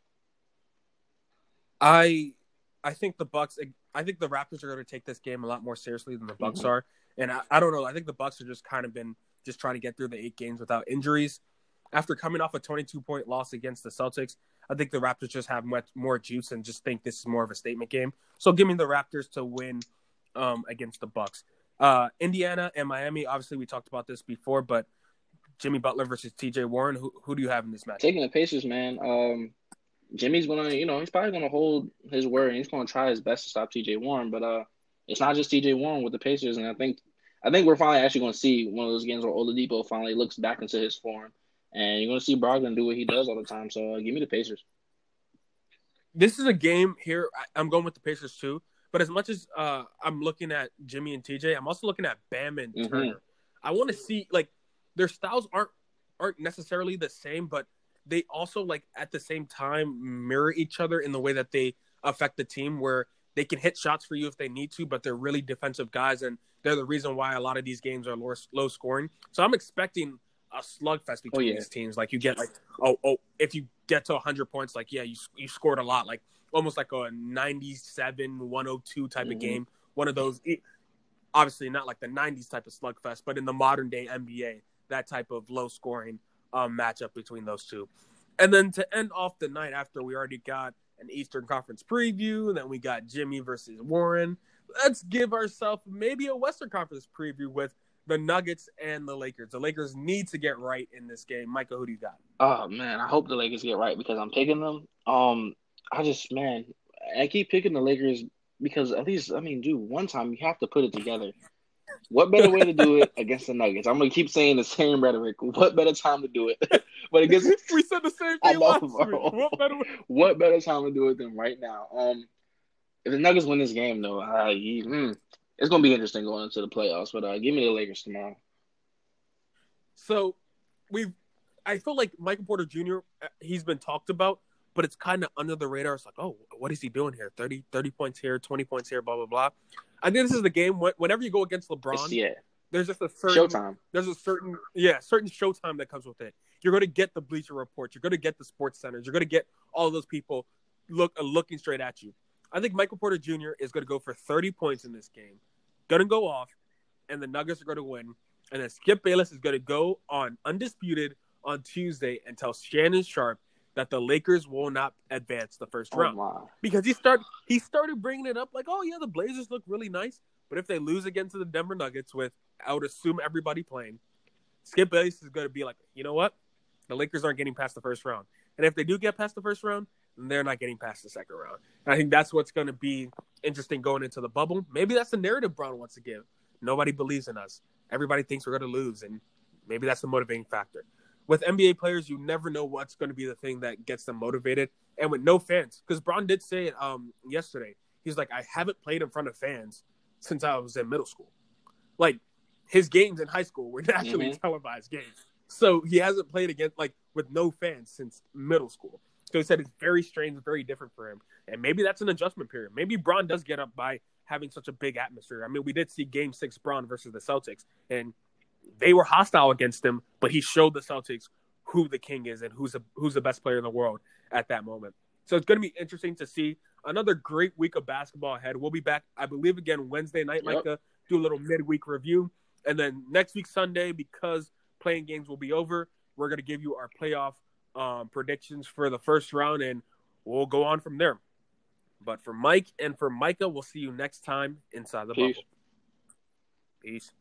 I I think the Bucks. I think the Raptors are going to take this game a lot more seriously than the Bucks mm-hmm. are. And I, I don't know. I think the Bucks have just kind of been just trying to get through the eight games without injuries. After coming off a 22 point loss against the Celtics, I think the Raptors just have much more juice and just think this is more of a statement game. So give me the Raptors to win um, against the Bucks. Uh, Indiana and Miami. Obviously, we talked about this before, but Jimmy Butler versus T.J. Warren. Who who do you have in this match? Taking the Pacers, man. Um, Jimmy's gonna, you know, he's probably gonna hold his word and he's gonna try his best to stop T.J. Warren. But uh, it's not just T.J. Warren with the Pacers, and I think I think we're finally actually going to see one of those games where Oladipo finally looks back into his form, and you're going to see Brogdon do what he does all the time. So uh, give me the Pacers. This is a game here. I'm going with the Pacers too. But as much as uh, I'm looking at Jimmy and TJ, I'm also looking at Bam and mm-hmm. Turner. I want to see like their styles aren't aren't necessarily the same, but they also like at the same time mirror each other in the way that they affect the team. Where they can hit shots for you if they need to, but they're really defensive guys, and they're the reason why a lot of these games are low, low scoring. So I'm expecting a slugfest between oh, yeah. these teams. Like you get like oh oh if you get to 100 points, like yeah you you scored a lot, like almost like a 97 102 type mm-hmm. of game. One of those, obviously not like the 90s type of slugfest, but in the modern day NBA, that type of low scoring um, matchup between those two. And then to end off the night after we already got an Eastern Conference preview. And then we got Jimmy versus Warren. Let's give ourselves maybe a Western Conference preview with the Nuggets and the Lakers. The Lakers need to get right in this game. Michael, who do you got? Oh man, I hope the Lakers get right because I'm picking them. Um, I just man, I keep picking the Lakers because at least I mean, dude, one time you have to put it together. What better way to do it against the Nuggets? I'm gonna keep saying the same rhetoric. What better time to do it? [LAUGHS] but against [LAUGHS] we said the same thing know, last week. What better, what better time to do it than right now? Um, if the Nuggets win this game, though, uh, you, mm, it's gonna be interesting going into the playoffs. But uh, give me the Lakers tomorrow. So we've, I feel like Michael Porter Jr. Uh, he's been talked about, but it's kind of under the radar. It's like, oh, what is he doing here? 30, 30 points here, 20 points here, blah, blah, blah. I think this is the game. Whenever you go against LeBron, yeah. there's just a certain showtime. There's a certain yeah, certain showtime that comes with it. You're going to get the Bleacher Report. You're going to get the Sports Centers. You're going to get all those people look uh, looking straight at you. I think Michael Porter Jr. is going to go for 30 points in this game. Going to go off, and the Nuggets are going to win. And then Skip Bayless is going to go on undisputed on Tuesday and tell Shannon Sharpe that the Lakers will not advance the first oh, round wow. because he start he started bringing it up like, oh yeah, the Blazers look really nice, but if they lose against the Denver Nuggets with I would assume everybody playing, Skip Bayless is going to be like, you know what, the Lakers aren't getting past the first round, and if they do get past the first round, they're not getting past the second round. And I think that's what's going to be interesting going into the bubble. Maybe that's the narrative Bron wants to give. Nobody believes in us. Everybody thinks we're going to lose, and maybe that's the motivating factor. With NBA players, you never know what's going to be the thing that gets them motivated. And with no fans, because Bron did say it um, yesterday, he's like, I haven't played in front of fans since I was in middle school. Like his games in high school were [LAUGHS] naturally mm-hmm. televised games. So he hasn't played against like with no fans since middle school. So he said it's very strange, very different for him. And maybe that's an adjustment period. Maybe Bron does get up by having such a big atmosphere. I mean, we did see game six Bron versus the Celtics, and they were hostile against him, but he showed the Celtics who the king is and who's a, who's the best player in the world at that moment. So it's going to be interesting to see another great week of basketball ahead. We'll be back, I believe, again Wednesday night, yep. Micah, do a little midweek review. And then next week, Sunday, because playing games will be over, we're going to give you our playoff um, predictions for the first round, and we'll go on from there. But for Mike and for Micah, we'll see you next time inside the Peace. bubble. Peace.